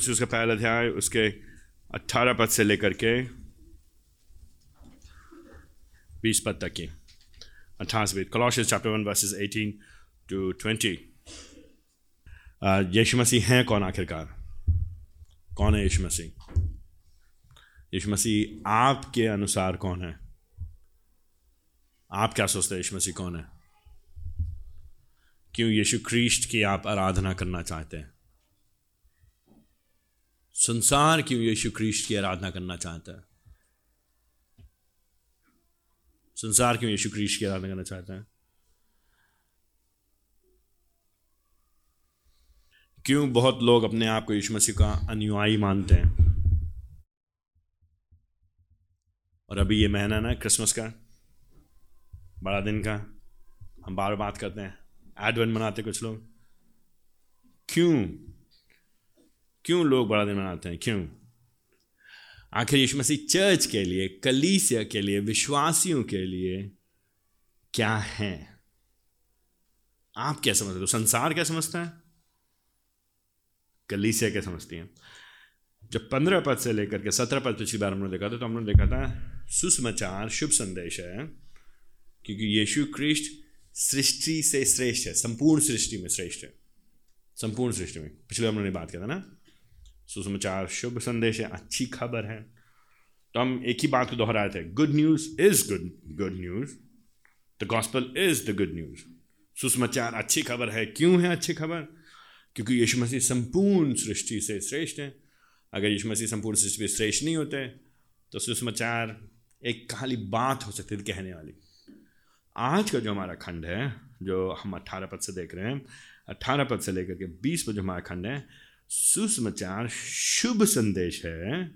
कुलुसी उसका पहला अध्याय उसके अट्ठारह पद से लेकर के बीस पद तक की। अट्ठाईस chapter 1 verses 18 to 20 uh, यीशु मसीह हैं कौन आखिरकार? कौन है यीशु मसीह? यीशु मसीह आपके अनुसार कौन है? आप क्या सोचते हैं यीशु मसीह कौन है? क्यों यीशु क्रिस्ट की आप आराधना करना चाहते हैं? संसार क्यों यीशु क्रिस्ट की आराधना करना चाहता है। संसार क्यों यीशु क्रिस्ट की आराधना करना चाहता है। क्यों बहुत लोग अपने आप को यीशु मसीह का अनुयायी मानते हैं? और अभी ये महीना ना, क्रिसमस का, बड़ा दिन का, हम बार बात करते हैं। एडवेंट मनाते कुछ लोग। क्यों? क्यों लोग बड़ा दिन मनाते हैं? क्यों? आखिर यीशु मसीह चर्च के लिए, कलीसिया के लिए, विश्वासियों के लिए क्या है? आप क्या समझते हो? संसार क्या समझता है? कलीसिया क्या समझती है? जब पंद्रह पद से लेकर के सत्रह पद पिछली बार हमने देखा था तो हमने देखा था, सुसमाचार, शुभ संदेश है, क्योंकि यीशु क्रिस्ट सृष्टि से श्रेष्ठ है, संपूर्ण सृष्टि में श्रेष्ठ है। संपूर्ण सृष्टि में। पिछले हमने बात किया था ना? सुसमाचार शुभ संदेश है, अच्छी खबर है। तो हम एक ही बात को दोहराए थे। Good news is good good news the gospel is the good news सुसमाचार अच्छी खबर है। क्यों है अच्छी खबर? क्योंकि यीशु मसीह संपूर्ण सृष्टि से श्रेष्ठ है। अगर यीशु मसीह संपूर्ण सृष्टि से श्रेष्ठ नहीं होते तो सुसमाचार एक खाली बात हो सकती थी कहने वाली। आज का जो हमारा खंड है, जो हम अट्ठारह पद से देख रहे हैं अट्ठारह पद से लेकर के बीस पद जो हमारा खंड है सुसमाचार शुभ संदेश है,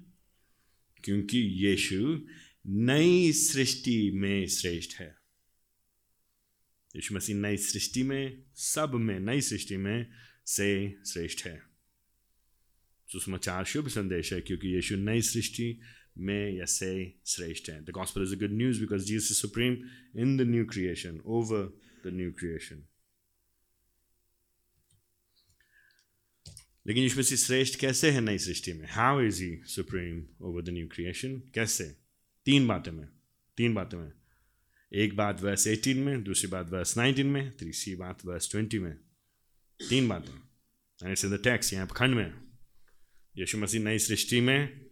क्योंकि यीशु नई सृष्टि में श्रेष्ठ है। यीशु मसीह नई सृष्टि में, सब में, नई सृष्टि में से श्रेष्ठ है। सुसमाचार शुभ संदेश है, क्योंकि यीशु नई सृष्टि में या से श्रेष्ठ है। The gospel is a good news because Jesus is supreme in the new creation over the new creation लेकिन यीशु मसीह श्रेष्ठ कैसे है नई सृष्टि में? How is he supreme over the new creation कैसे? तीन बातें में तीन बातें में एक बात वर्स 18 में, दूसरी बात वर्स 19 में, तीसरी बात वर्स 20 में। तीन बातें इट्स इन द टैक्स यहाँ खंड में। यीशु मसीह नई सृष्टि में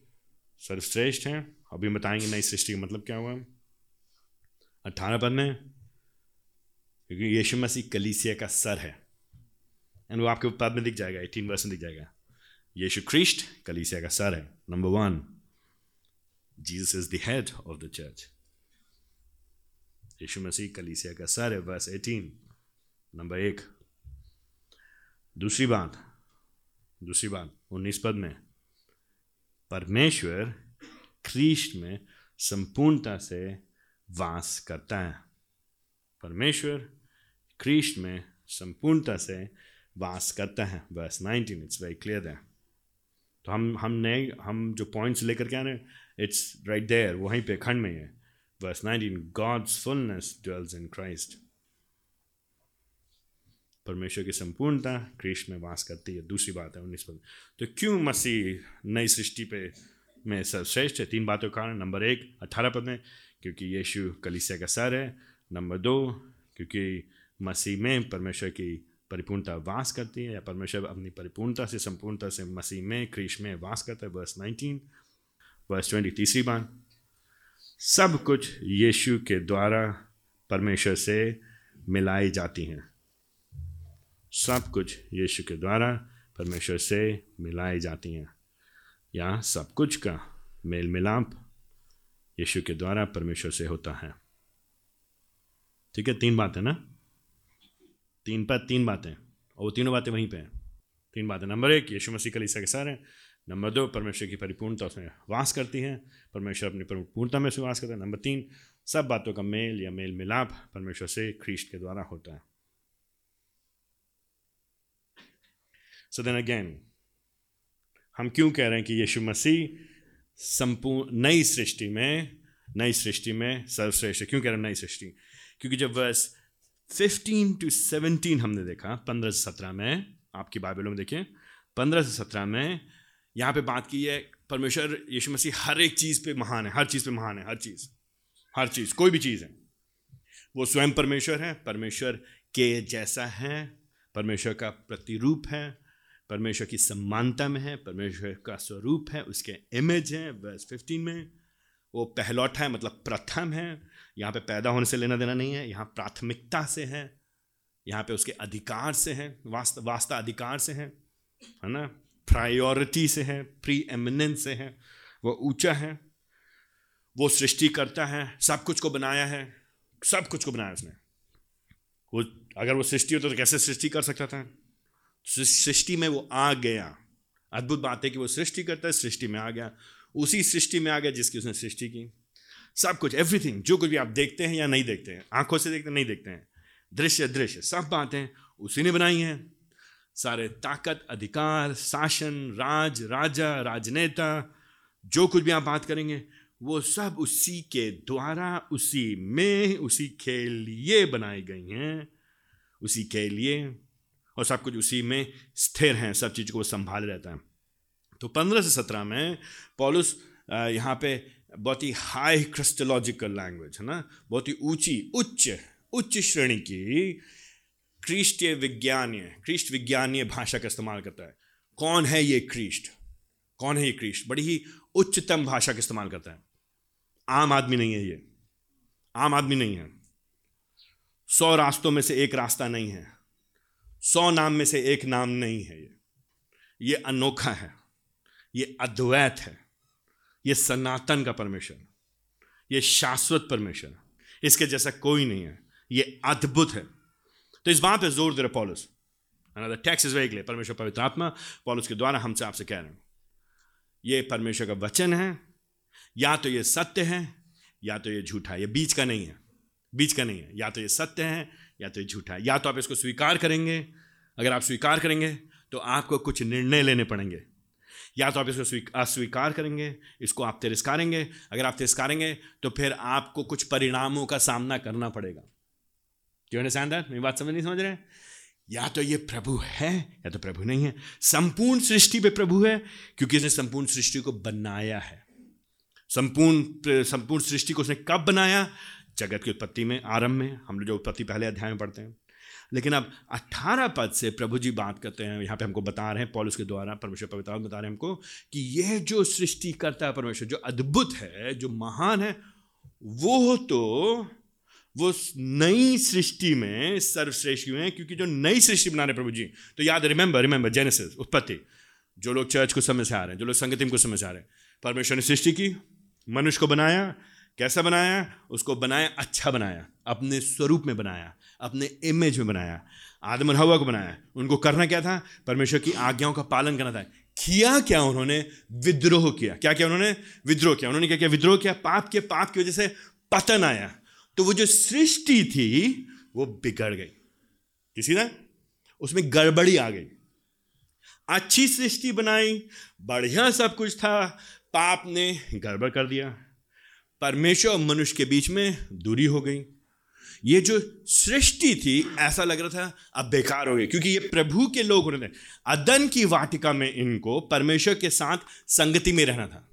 सर्वश्रेष्ठ हैं। अभी बताएँगे नई सृष्टि का मतलब क्या हुआ। अट्ठारह पद में, क्योंकि यीशु मसीह कलीसिया का सर है। एंड वो आपके पद में दिख जाएगा एटीन वर्स दिख जाएगा। यीशु क्रिस्ट कलीसिया का सर। है number one Jesus is the head of the church यीशु मसीह, कलीसिया का सर। है वर्स एटीन नंबर एक। दूसरी बात दूसरी बात, उन्नीस पद में। परमेश्वर ख्रीष्ट में संपूर्णता से वास करता है। परमेश्वर ख्रीष्ट में संपूर्णता से वास करता है। Verse nineteen it's very clear है तो हम हम नए, हम जो पॉइंट्स लेकर के आ रहे हैं इट्स राइट देयर वहीं पे, खंड में है verse nineteen God's fullness dwells in Christ परमेश्वर की संपूर्णता कृष्ण में वास करती है। दूसरी बात है, उन्नीस पद तो क्यों मसीह नई सृष्टि पे में सर्वश्रेष्ठ है? तीन बातों का कारण। नंबर एक अट्ठारह पद में, क्योंकि यीशु कलिसिया का सर है। नंबर दो, क्योंकि मसीह में परमेश्वर की परिपूर्णता वास करती है, या परमेश्वर अपनी परिपूर्णता से, संपूर्णता से मसीह में, क्रीश में वास करता है वर्स नाइनटीन वर्स ट्वेंटी तीसरी बार सब कुछ यीशु के द्वारा परमेश्वर से मिलाई जाती हैं। सब कुछ यीशु के द्वारा परमेश्वर से मिलाई जाती हैं। या सब कुछ का मेल मिलाप यीशु के द्वारा परमेश्वर से होता है। ठीक है, तीन बात है ना? तीन पर तीन बातें, और वो तीनों बातें वहीं पे हैं। तीन बातें। नंबर एक, यीशु मसीह कलीसा के सारे। नंबर दो, परमेश्वर की परिपूर्णता उसमें वास करती है। परमेश्वर अपनी परिपूर्णता में से वास करता है। नंबर तीन, सब बातों का मेल या मेल मिलाप परमेश्वर से ख्रीष्ट के द्वारा होता है। सो देन अगेन हम क्यों कह रहे हैं कि यीशु मसीह संपूर्ण, नई सृष्टि में, नई सृष्टि में सर्वश्रेष्ठ क्यों कह रहे हैं नई सृष्टि? क्योंकि जब वर्स 15 टू 17 हमने देखा 15 से 17 में, आपकी बाइबलों में देखिए 15 से 17 में यहाँ पे बात की है, परमेश्वर यीशु मसीह हर एक चीज़ पे महान है, हर चीज़ पे महान है, हर चीज़ हर चीज़, कोई भी चीज़ है। वो स्वयं परमेश्वर है, परमेश्वर के जैसा है, परमेश्वर का प्रतिरूप है, परमेश्वर की समानता में है, परमेश्वर का स्वरूप है, उसके इमेज है वर्स फिफ्टीन में, वो पहलौठा है मतलब प्रथम है यहाँ पे पैदा होने से लेना देना नहीं है, यहाँ प्राथमिकता से है, यहाँ पे उसके अधिकार से है, वास्त, वास्ता अधिकार से है है ना? प्रायोरिटी से है प्री एमिनेंस से है, वो ऊँचा है, वो सृष्टि करता है, सब कुछ को बनाया है, सब कुछ को बनाया उसने। वो, अगर वो सृष्टि होता तो कैसे सृष्टि कर सकता था? सृष्टि में वो आ गया। अद्भुत बात है कि वो सृष्टि करता है सृष्टि में आ गया। उसी सृष्टि में आ गया जिसकी उसने सृष्टि की। सब कुछ एवरीथिंग जो कुछ भी आप देखते हैं या नहीं देखते हैं, आँखों से देखते नहीं देखते हैं, दृश्य दृश्य, सब बातें उसी ने बनाई हैं। सारे ताकत, अधिकार, शासन, राज, राजा, राजनेता, जो कुछ भी आप बात करेंगे, वो सब उसी के द्वारा, उसी में, उसी के लिए बनाई गई हैं, उसी के लिए, और सब कुछ उसी में स्थिर हैं, सब चीज़ को वो संभाल रहता है। तो पंद्रह से सत्रह में, पॉलुस यहाँ पे बहुत ही हाई क्रिस्टोलॉजिकल लैंग्वेज है ना? बहुत ही ऊँची, उच्च उच्च श्रेणी की क्रिस्टीय विज्ञानीय क्रिस्ट विज्ञानीय भाषा का इस्तेमाल करता है। कौन है ये क्रिस्ट कौन है ये क्रिस्ट बड़ी ही उच्चतम भाषा का इस्तेमाल करता है। आम आदमी नहीं है ये। आम आदमी नहीं है। सौ रास्तों में से एक रास्ता नहीं है। सौ नाम में से एक नाम नहीं है ये। ये अनोखा है। ये अद्वैत है। ये सनातन का परमेश्वर ये शाश्वत परमेश्वर इसके जैसा कोई नहीं है। ये अद्भुत है। तो इस बात पे ज़ोर दे रहे पॉलिस। टैक्स इज़ वेरी परमेश्वर पवित्र आत्मा। पॉलिस के द्वारा हमसे आपसे कह रहे हैं। ये परमेश्वर का वचन है। या तो ये सत्य है, या तो ये झूठा है। ये बीच का नहीं है। बीच का नहीं है। या तो ये सत्य है, या तो ये झूठा है। या तो आप इसको स्वीकार करेंगे। अगर आप स्वीकार करेंगे तो आपको कुछ निर्णय लेने पड़ेंगे। या तो आप इसको अस्वीकार करेंगे, इसको आप तिरस्कारेंगे। अगर आप तिरस्कारेंगे तो फिर आपको कुछ परिणामों का सामना करना पड़ेगा। क्यों अंडरस्टैंड दैट मेरी बात समझ नहीं समझ रहे या तो ये प्रभु है, या तो प्रभु नहीं है। संपूर्ण सृष्टि पे प्रभु है, क्योंकि इसने संपूर्ण सृष्टि को बनाया है। संपूर्ण संपूर्ण सृष्टि को उसने कब बनाया? जगत की उत्पत्ति में, आरंभ में। हम लोग जो उत्पत्ति पहले अध्याय में पढ़ते हैं। लेकिन अब अट्ठारह पद से प्रभु जी बात करते हैं, यहाँ पे हमको बता रहे हैं, पॉलिस के द्वारा, परमेश्वर पवित्र बता रहे हैं हमको कि यह जो सृष्टि करता है परमेश्वर, जो अद्भुत है, जो महान है, वो तो वो नई सृष्टि में सर्वश्रेष्ठ हुए हैं? क्योंकि जो नई सृष्टि बना रहे प्रभु जी तो याद रिमेंबर रिमेंबर जेनेसिस उत्पत्ति, जो लोग चर्च को समझ से आ रहे हैं, जो लोग संगतिम को समझ आ रहे हैं, परमेश्वर ने सृष्टि की, मनुष्य को बनाया, कैसा बनाया? उसको बनाया अच्छा बनाया, अपने स्वरूप में बनाया अपने इमेज में बनाया, आदम और हवा को बनाया। उनको करना क्या था? परमेश्वर की आज्ञाओं का पालन करना था। किया क्या उन्होंने? विद्रोह किया। क्या क्या उन्होंने? विद्रोह किया। उन्होंने क्या किया? विद्रोह किया। पाप के पाप की वजह से पतन आया। तो वो जो सृष्टि थी, वो बिगड़ गई। किसी ना उसमें गड़बड़ी आ गई। अच्छी सृष्टि बनाई, बढ़िया सब कुछ था, पाप ने गड़बड़ कर दिया। परमेश्वर और मनुष्य के बीच में दूरी हो गई। ये जो सृष्टि थी, ऐसा लग रहा था, अब बेकार हो गई, क्योंकि ये प्रभु के लोग होने थे। अदन की वाटिका में इनको परमेश्वर के साथ संगति में रहना था,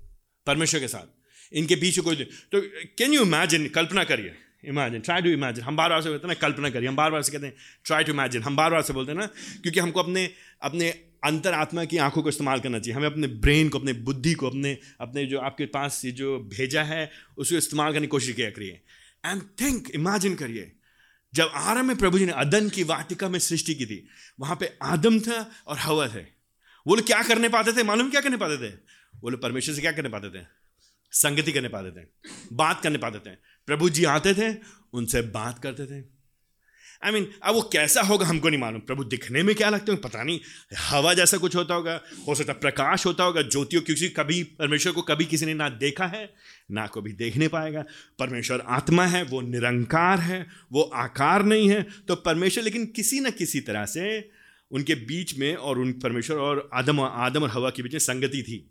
परमेश्वर के साथ। इनके बीच कोई तो कैन यू इमेजिन कल्पना करिए इमेजिन ट्राई टू इमेजिन हम बार बार से बोलते हैं ना, कल्पना करिए, हम बार बार से कहते हैं ट्राई टू इमेजिन हम बार बार से बोलते हैं ना, क्योंकि हमको अपने अपने अंतर आत्मा की आँखों को इस्तेमाल करना चाहिए। हमें अपने ब्रेन को, अपने बुद्धि को, अपने अपने जो आपके पास जो भेजा है, उसको इस्तेमाल करने की कोशिश किया करिए। एंड थिंक इमेजिन करिए, जब आरंभ में प्रभु जी ने अदन की वाटिका में सृष्टि की थी, वहाँ पे आदम था और हवा थे। वो लोग क्या करने पाते थे? मालूम क्या करने पाते थे? वो लोग परमेश्वर से क्या करने पाते थे? संगति करने पाते थे, बात करने पाते थे। प्रभु जी आते थे, उनसे बात करते थे। आई मीन अब वो कैसा होगा, हमको नहीं मालूम। प्रभु दिखने में क्या लगते हैं? पता नहीं। हवा जैसा कुछ होता होगा, हो सकता है प्रकाश होता होगा, ज्योतियों क्योंकि कभी, परमेश्वर को कभी किसी ने ना देखा है, ना कभी देखने पाएगा। परमेश्वर आत्मा है, वो निरंकार है, वो आकार नहीं है। तो परमेश्वर लेकिन किसी न किसी तरह से उनके बीच में और उन परमेश्वर और आदम आदम और हवा के बीच में संगति थी।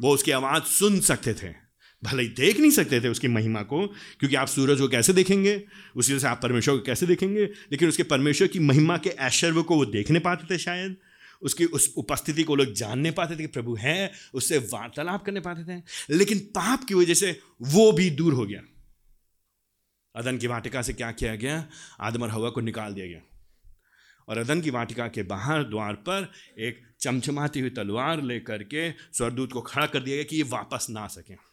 वो उसकी आवाज़ सुन सकते थे। भले ही देख नहीं सकते थे उसकी महिमा को, क्योंकि आप सूरज को कैसे देखेंगे, उसी तरह से आप परमेश्वर को कैसे देखेंगे, लेकिन उसके परमेश्वर की महिमा के ऐश्वर्य को वो देखने पाते थे शायद। उसकी उस उपस्थिति को लोग जान नहीं पाते थे कि प्रभु है, उससे वार्तालाप करने पाते थे। लेकिन पाप की वजह से वो भी दूर हो गया। अदन की वाटिका से क्या किया गया? आदम और हवा को निकाल दिया गया। और अदन की वाटिका के बाहर द्वार पर एक चमचमाती हुई तलवार लेकर के स्वरदूत को खड़ा कर दिया गया कि ये वापस ना सके।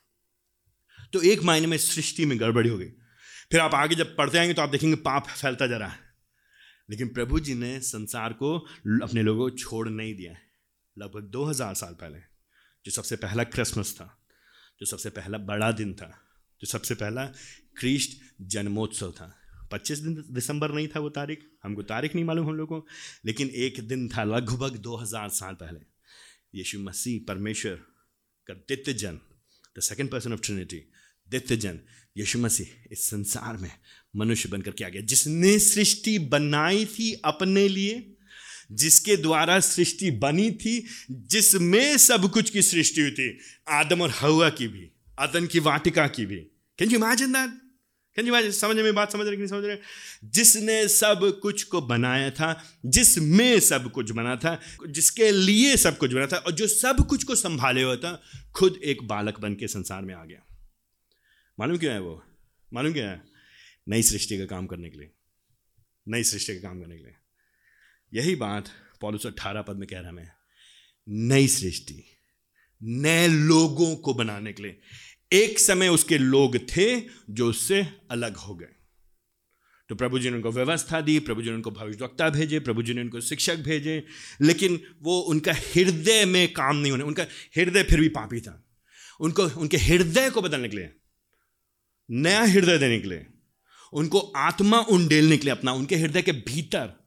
तो एक मायने में सृष्टि में गड़बड़ी हो गई। फिर आप आगे जब पढ़ते आएँगे तो आप देखेंगे पाप फैलता जा रहा है। लेकिन प्रभु जी ने संसार को अपने लोगों को छोड़ नहीं दिया लगभग दो हज़ार साल पहले, जो सबसे पहला क्रिसमस था, जो सबसे पहला बड़ा दिन था, जो सबसे पहला क्रिस्ट जन्मोत्सव था। पच्चीस दिन दिसंबर नहीं था वो तारीख, हमको तारीख नहीं मालूम हम लोग को, लेकिन एक दिन था लगभग दो हज़ार साल पहले। यीशु मसीह परमेश्वर का दित्य जन the second person of Trinity दित्य जन यीशु मसीह इस संसार में मनुष्य बनकर के आ गया। जिसने सृष्टि बनाई थी अपने लिए, जिसके द्वारा सृष्टि बनी थी, जिसमें सब कुछ की सृष्टि हुई थी, आदम और हवा की भी आदन की वाटिका की भी। Can you imagine that can you समझ में बात समझ रहे नहीं समझ रहे जिसने सब कुछ को बनाया था, जिसमें सब कुछ बना था, जिसके लिए सब कुछ बना था, और जो सब कुछ को संभाले हुआ था, खुद एक बालक बन के संसार में आ गया। मालूम क्यों है वो? मालूम क्या है? नई सृष्टि का काम करने के लिए। नई सृष्टि का काम करने के लिए। यही बात पॉलिस अट्ठारह पद में कह रहा मैं नई सृष्टि, नए लोगों को बनाने के लिए। एक समय उसके लोग थे जो उससे अलग हो गए। तो प्रभु जी ने उनको व्यवस्था दी, प्रभु जी ने उनको भविष्यवक्ता भेजे, प्रभु जी ने उनको शिक्षक भेजे, लेकिन वो उनका हृदय में काम नहीं होने, उनका हृदय फिर भी पापी था। उनको, उनके हृदय को बदलने के लिए, नया हृदय देने के लिए, उनको आत्मा उंडेलने के लिए अपना, उनके हृदय के भीतर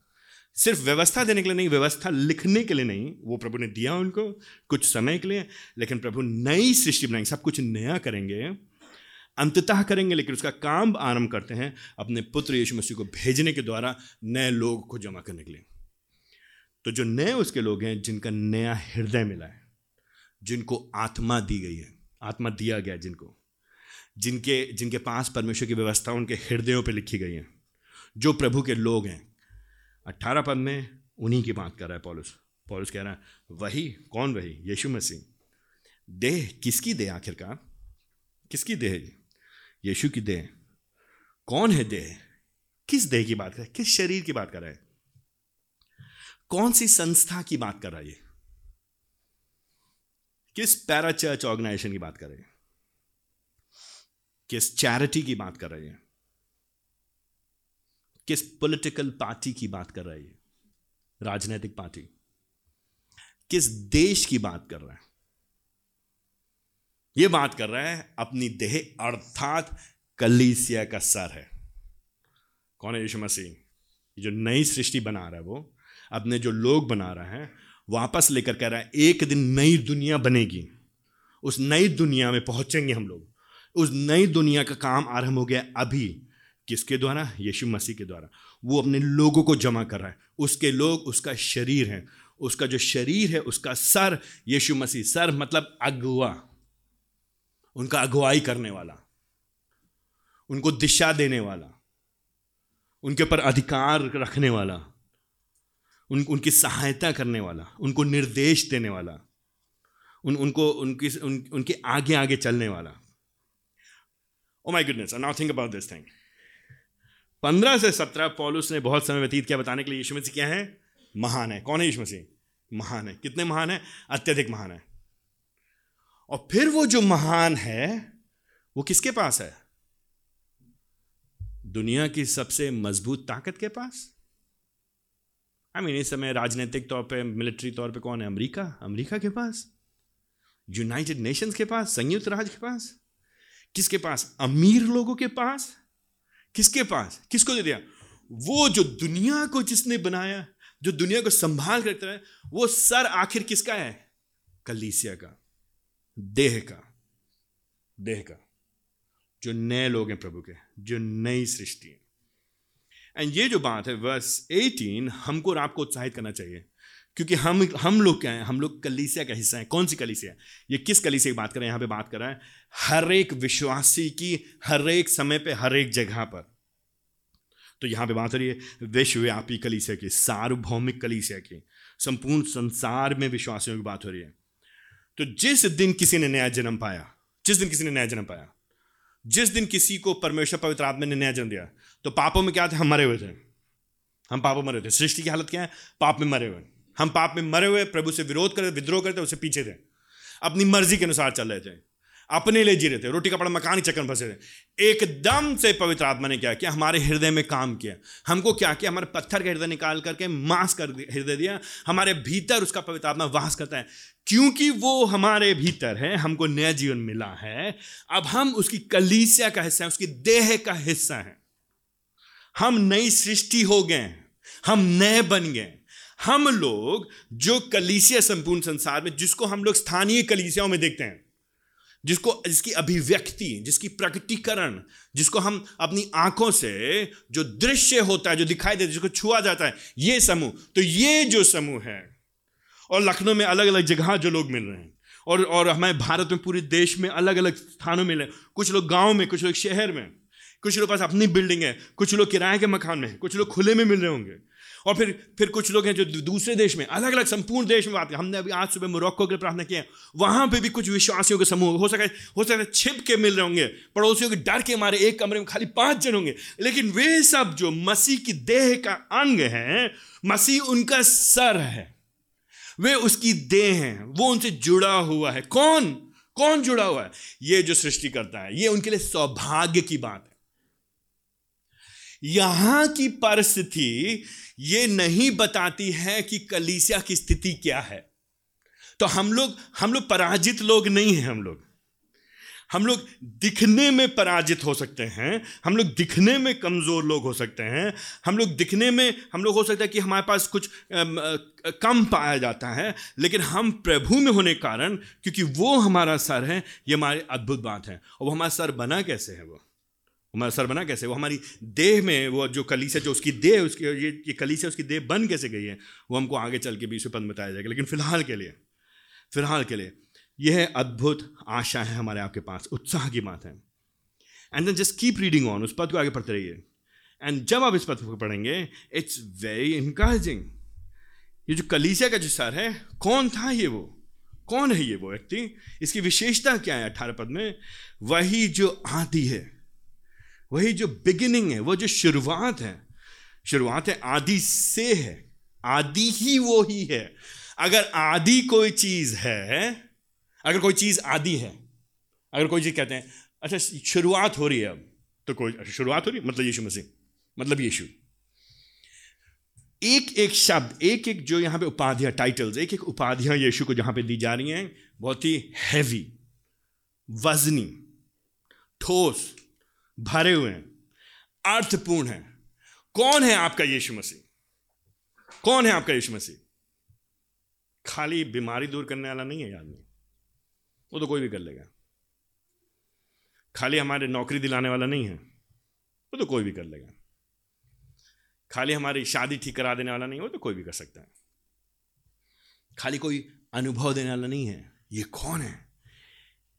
सिर्फ़ व्यवस्था देने के लिए नहीं, व्यवस्था लिखने के लिए नहीं, वो प्रभु ने दिया उनको कुछ समय के लिए, लेकिन प्रभु नई सृष्टि बनाएँगे, सब कुछ नया करेंगे, अंततः करेंगे, लेकिन उसका काम आरंभ करते हैं अपने पुत्र यीशु मसीह को भेजने के द्वारा नए लोग को जमा करने के लिए। तो जो नए उसके लोग हैं, जिनका नया हृदय मिला है, जिनको आत्मा दी गई है, आत्मा दिया गया जिनको, जिनके जिनके पास परमेश्वर की व्यवस्था उनके हृदयों पर लिखी गई है, जो प्रभु के लोग हैं अट्ठारह पद में उन्हीं की बात कर रहा है पॉलिस। पॉलिस कह रहा है, वही, कौन वही? यीशु मसीह। देह किसकी देह आखिरकार? किसकी देह यीशु की देह। कौन है देह? किस देह की बात कर रहा है? किस शरीर की बात कर रहा है? कौन सी संस्था की बात कर रहा है ये? किस पैरा चर्च ऑर्गेनाइजेशन की बात कर रहे हैं किस चैरिटी की बात कर रहे हैं किस पॉलिटिकल पार्टी की बात कर रहे हैं? राजनीतिक पार्टी किस देश की बात कर रहा है? यह बात कर रहा है अपनी देह अर्थात कलीसिया का सर है। कौन है यीशु मसीह? जो नई सृष्टि बना रहा है वो, अपने जो लोग बना रहा है, वापस लेकर कह रहा है, एक दिन नई दुनिया बनेगी। उस नई दुनिया में पहुँचेंगे हम लोग। उस नई दुनिया का काम आरंभ हो गया अभी। किसके द्वारा? यीशु मसीह के द्वारा। वो अपने लोगों को जमा कर रहा है। उसके लोग उसका शरीर है। उसका जो शरीर है उसका सर यीशु मसीह। सर मतलब अगुआ। उनका अगुवाई करने वाला। उनको दिशा देने वाला। उनके ऊपर अधिकार रखने वाला। उन उनकी सहायता करने वाला। उनको निर्देश देने वाला। उन उनको उनकी उन, उनके आगे आगे चलने वाला। ओ my goodness I now think about this thing पंद्रह से सत्रह पॉलुस ने बहुत समय व्यतीत किया बताने के लिए यीशु मसीह क्या है? महान है। कौन है यीशु मसीह? महान है। कितने महान है? अत्यधिक महान है। और फिर वो जो महान है, वो किसके पास है? दुनिया की सबसे मज़बूत ताकत के पास? आई मीन इस समय राजनीतिक तौर पे मिलिट्री तौर पे कौन है? अमेरिका। अमेरिका के पास? यूनाइटेड नेशंस के पास? संयुक्त राज्य के पास? किसके पास? अमीर लोगों के पास? किसके पास? किसको दे दिया? वो जो दुनिया को जिसने बनाया, जो दुनिया को संभाल कर रखता है, वो सर आखिर किसका है? कलीसिया का। देह का। देह का। जो नए लोग हैं प्रभु के, जो नई सृष्टि है। एंड ये जो बात है वर्स 18 हमको और आपको उत्साहित करना चाहिए। क्योंकि हम हम लोग क्या हैं? हम लोग कलीसिया का हिस्सा हैं। कौन सी कलीसिया ये किस कलीसिया की बात कर यहाँ पे बात कर रहा है। हर एक विश्वासी की, हर एक समय पे, हर एक जगह पर। तो यहाँ पे बात हो रही है विश्वव्यापी कलीसिया की, सार्वभौमिक कलीसिया की, संपूर्ण संसार में विश्वासियों की बात हो रही है। तो जिस दिन किसी ने नया जन्म पाया, जिस दिन किसी ने नया जन्म पाया, जिस दिन किसी को परमेश्वर पवित्र आत्मा ने नया जन्म दिया तो पापों में क्या थे? हम मरे हुए थे। हम पापों में मरे थे। सृष्टि की हालत क्या है? पाप में मरे हुए। हम पाप में मरे हुए, प्रभु से विरोध करते, विद्रोह करते उससे पीछे थे अपनी मर्ज़ी के अनुसार चल रहे थे। अपने लिए जी रहे थे। रोटी कपड़ा मकान चक्कर फंसे थे। एकदम से पवित्र आत्मा ने क्या किया? हमारे हृदय में काम किया। हमको क्या किया? हमारे पत्थर का हृदय निकाल करके मांस कर हृदय दिया। हमारे भीतर उसका पवित्र आत्मा वास करता है। क्योंकि वो हमारे भीतर है, हमको नया जीवन मिला है। अब हम उसकी कलीसिया का हिस्सा है, उसकी देह का हिस्सा है। हम नई सृष्टि हो गए हम नए बन गए हम लोग जो कलीसिया संपूर्ण संसार में, जिसको हम लोग स्थानीय कलीसियाओं में देखते हैं, जिसको, जिसकी अभिव्यक्ति, जिसकी प्रकटीकरण, जिसको हम अपनी आँखों से जो दृश्य होता है, जो दिखाई देता है, जिसको छुआ जाता है, ये समूह तो ये जो समूह है, और लखनऊ में अलग अलग जगह जो लोग मिल रहे हैं, और और हमारे भारत में, पूरे देश में अलग अलग स्थानों में मिले कुछ लोग गाँव में, कुछ लोग शहर में, कुछ लोग पास अपनी बिल्डिंग है, कुछ लोग किराए के मकान में कुछ लोग खुले में मिल रहे होंगे। और फिर फिर कुछ लोग हैं जो दूसरे देश में अलग अलग संपूर्ण देश में बात हमने अभी आज सुबह मोरक्को के लिए प्रार्थना किया वहाँ पे भी कुछ विश्वासियों के समूह, हो सके, हो सकता है छिप के मिल रहे होंगे, पड़ोसियों के डर के मारे एक कमरे में खाली पाँच जन होंगे, लेकिन वे सब जो मसीह की देह का अंग है, मसीह उनका सर है, वे उसकी देह हैं, वो उनसे जुड़ा हुआ है, कौन कौन जुड़ा हुआ है? ये जो सृष्टि करता है, ये उनके लिए सौभाग्य की बात है। यहाँ की परिस्थिति ये नहीं बताती है कि कलीसिया की स्थिति क्या है। तो हम लोग हम लोग पराजित लोग नहीं हैं हम लोग। हम लोग दिखने में पराजित हो सकते हैं, हम लोग दिखने में कमज़ोर लोग हो सकते हैं, हम लोग दिखने में, हम लोग हो सकता है कि हमारे पास कुछ कम पाया जाता है, लेकिन हम प्रभु में होने के कारण, क्योंकि वो हमारा सर है, ये हमारी अद्भुत बात है। और वो हमारा सर बना कैसे है वो? सर बना कैसे? वो हमारी देह में, वो जो कली से जो उसकी देह, उसकी, ये ये कली से उसकी देह बन कैसे गई है, वो हमको आगे चल के बीस पद बताया जाएगा। लेकिन फ़िलहाल के लिए, फ़िलहाल के लिए, यह अद्भुत आशा है हमारे आपके पास, उत्साह की बात है। And then just keep reading on उस पद को आगे पढ़ते रहिए। एंड जब आप इस पद को पढ़ेंगे इट्स वेरी इनकरेजिंग ये जो कलीसिया का जो सर है, कौन था ये वो? कौन है ये वो व्यक्ति? इसकी विशेषता क्या है अठारह पद में? वही जो आती है। वही जो बिगिनिंग है, वो जो शुरुआत है शुरुआत है आदि से है, आदि ही वो ही है। अगर आदि कोई चीज़ है, अगर कोई चीज़ आदि है, अगर कोई चीज़ कहते हैं अच्छा शुरुआत हो रही है अब तो कोई अच्छा शुरुआत हो रही है मतलब यीशु मसीह मतलब यीशु। एक एक शब्द, एक एक जो यहाँ पे उपाधियाँ टाइटल्स एक एक उपाधियाँ यीशु को जहाँ पे दी जा रही हैं, बहुत ही हैवी वजनी, ठोस भरे हुए हैं। अर्थपूर्ण है। कौन है आपका यीशु मसीह? कौन है आपका यीशु मसीह? खाली बीमारी दूर करने वाला नहीं है, याद आदमी वो तो कोई भी कर लेगा। खाली हमारे नौकरी दिलाने वाला नहीं है, वो तो कोई भी कर लेगा। खाली हमारी शादी ठीक करा देने वाला नहीं है, वो तो कोई भी कर सकता है। खाली कोई अनुभव देने वाला नहीं है, ये कौन है?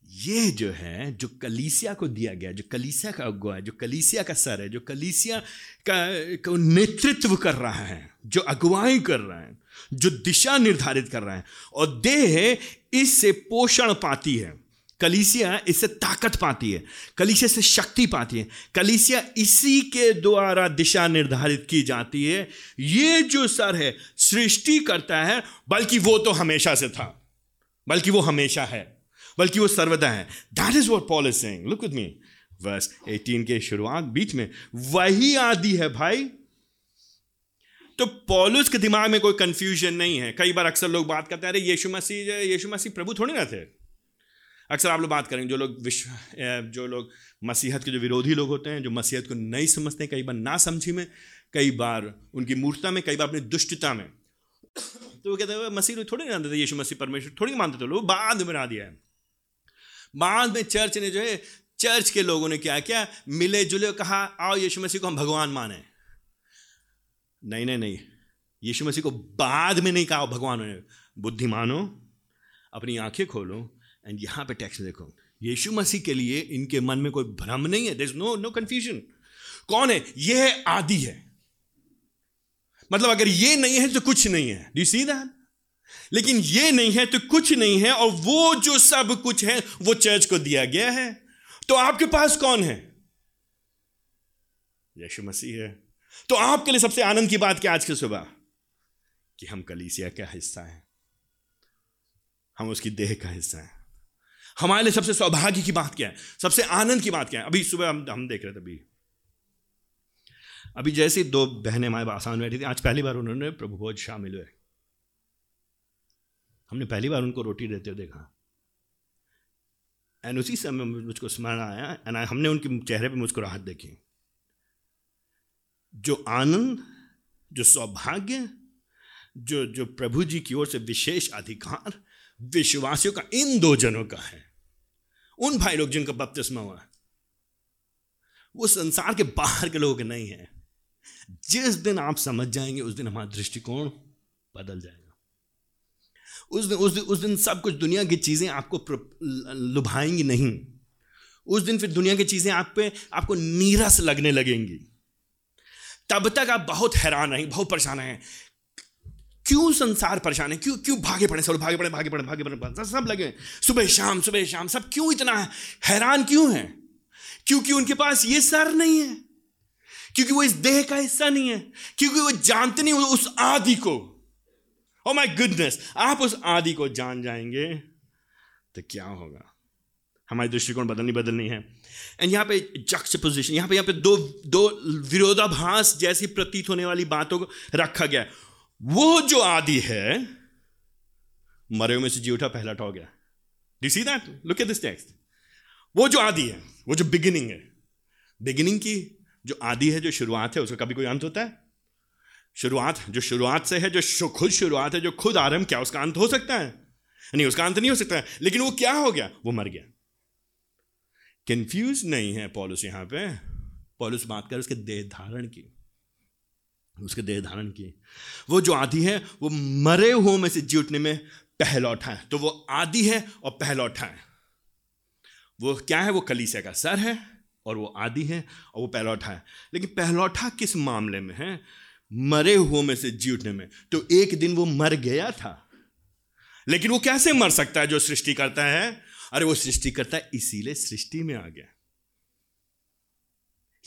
ये जो है जो कलीसिया को दिया गया जो कलीसिया का अगुआ है जो कलीसिया का सर है जो कलीसिया का, का नेतृत्व कर रहा है जो अगुवाई कर रहा है जो दिशा निर्धारित कर रहा है और देह इससे पोषण पाती है। कलीसिया इससे ताकत पाती है कलीसिया से शक्ति पाती है कलीसिया इसी के द्वारा दिशा निर्धारित की जाती है। ये जो सर है सृष्टि करता है बल्कि वो तो हमेशा से था बल्कि वो हमेशा है। बल्कि वो सर्वदा है। That is what Paul look with me verse 18 के शुरुआत बीच में, वही आदि है भाई। तो पॉलुस के दिमाग में कोई कंफ्यूजन नहीं है। कई बार अक्सर लोग बात करते हैं, अरे, यीशु मसीह यीशु मसीह प्रभु थोड़ी ना थे? अक्सर आप लोग बात करेंगे, जो लोग विश्व जो लोग मसीहत के जो विरोधी लोग होते हैं, जो मसीहत को नहीं समझते कई बार ना समझी में, कई बार उनकी मूर्ता में, कई बार अपनी दुष्टता में। तो वो कहते हैं मसीह थोड़ी नहीं जानते थे, यीशु मसीह परमेश्वर थोड़ी मानते थे लोग बाद में बना दिया है। बाद में चर्च ने जो है, चर्च के लोगों ने क्या किया? मिले जुले कहा, आओ यीशु मसीह को हम भगवान माने। नहीं नहीं नहीं। यीशु मसीह को बाद में नहीं कहा भगवान ने बुद्धिमानो अपनी आँखें खोलो एंड यहाँ पे टेक्स्ट देखो। यीशु मसीह के लिए इनके मन में कोई भ्रम नहीं है। देर नो नो कंफ्यूजन कौन है? यह आदि है। मतलब अगर ये नहीं है तो कुछ नहीं है। डू सी दैट लेकिन ये नहीं है तो कुछ नहीं है और वो जो सब कुछ है, वो चर्च को दिया गया है। तो आपके पास कौन है? यीशु मसीह है। तो आपके लिए सबसे आनंद की बात क्या आज की सुबह? कि हम कलीसिया का हिस्सा हैं। हम उसकी देह का हिस्सा हैं। हमारे लिए सबसे सौभाग्य की बात क्या है? सबसे आनंद की बात क्या है? अभी सुबह हम हम देख रहे थे अभी। अभी जैसे दो बहनें हमारे आसान बैठी थी, आज पहली बार उन्होंने प्रभु भोज शामिल हुए। हमने पहली बार उनको रोटी देते हुए देखा। एंड उसी समय मुझको स्मरण आया एंड हमने उनके चेहरे पे मुस्कुराहट देखी। जो आनंद, जो सौभाग्य, जो जो प्रभु जी की ओर से विशेष अधिकार, विश्वासियों का, इन दो जनों का है। उन भाई लोग जिनका बपतिस्मा हुआ, वो संसार के बाहर के लोग नहीं है। जिस दिन आप समझ जाएँगे, उस दिन हमारा दृष्टिकोण बदल जाएगा। उस दिन उस दिन उस दिन सब कुछ दुनिया की चीज़ें आपको लुभाएँगी नहीं। उस दिन फिर दुनिया की चीज़ें आप पे, आपको नीरस लगने लगेंगी। तब तक आप बहुत हैरान रहेंगे बहुत परेशान हैं। क्यों संसार परेशान है? क्यों क्यों भागे पड़े सब भागे पड़े भागे पड़े भागे पड़े सब लगे सुबह शाम सुबह शाम, सब क्यों इतना है? हैरान क्यों है? क्योंकि उनके पास ये सर नहीं है। क्योंकि वो इस देह का हिस्सा नहीं है। क्योंकि वो जानते नहीं उस आदि को। ओ माय गुडनेस आप उस आदि को जान जाएँगे तो क्या होगा? हमारी दृष्टिकोण बदलनी बदलनी है। एंड यहाँ पे जक्स पोजिशन यहाँ पे यहाँ पे दो दो विरोधाभास जैसी प्रतीत होने वाली बातों को रखा गया। वो जो आदि है मरे में से जी उठा, पहला ठो गया। डी सी that look at this text वो जो आदि है, वो जो बिगिनिंग है। बिगिनिंग की जो आदि है, जो शुरुआत है, उसका कभी कोई अंत होता है? शुरुआत, जो शुरुआत से है, जो खुद शुरुआत है, जो खुद आरंभ क्या, उसका अंत हो सकता है? नहीं, उसका अंत नहीं हो सकता है, लेकिन वो क्या हो गया? वो मर गया। कंफ्यूज नहीं है पॉलिस यहाँ पे। पॉलिस बात कर, उसके देह धारण की। उसके देह धारण की। वो जो आदि है, वो मरे हुए में से जी उठने में पहलौठा है तो वो आदि है और पहलौठा है वो क्या है? वो कलीसिया का सर है और वो आदि है और वो पहलौठा है लेकिन पहलौठा किस मामले में है? मरे हुए में से जी उठने में। तो एक दिन वो मर गया था। लेकिन वो कैसे मर सकता है जो सृष्टि करता है? अरे वो सृष्टि करता है इसीलिए सृष्टि में आ गया।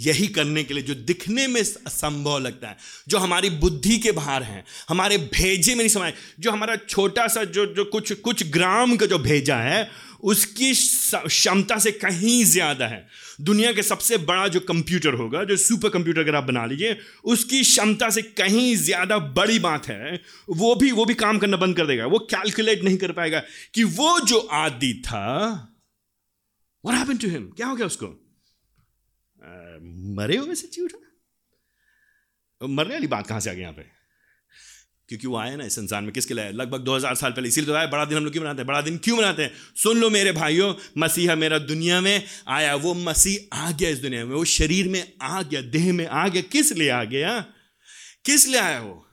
यही करने के लिए जो दिखने में असंभव लगता है, जो हमारी बुद्धि के बाहर है, हमारे भेजे में नहीं समाये, जो हमारा छोटा सा जो जो कुछ कुछ ग्राम का जो भेजा है उसकी क्षमता से कहीं ज़्यादा है। दुनिया के सबसे बड़ा जो कंप्यूटर होगा जो सुपर कंप्यूटर अगर आप बना लीजिए उसकी क्षमता से कहीं ज़्यादा बड़ी बात है वो भी वो भी काम करना बंद कर देगा। वो कैलकुलेट नहीं कर पाएगा कि वो जो आदि था वट happened to him? क्या हो गया उसको? आ, मरे हुए से जी उठा? मरने वाली बात कहाँ से आ गई यहाँ पे? क्योंकि वो आया ना इस संसार में, किसके लिए लगभग 2000 साल पहले, इसीलिए तो आया बड़ा दिन हम लोग क्यों मनाते हैं? बड़ा दिन क्यों मनाते हैं? सुन लो मेरे भाइयों, मसीहा मेरा दुनिया में, आया वो मसीह आ गया इस दुनिया में, वो शरीर में आ गया, देह में आ गया, किस लिए आ गया? किस लिए आया वो?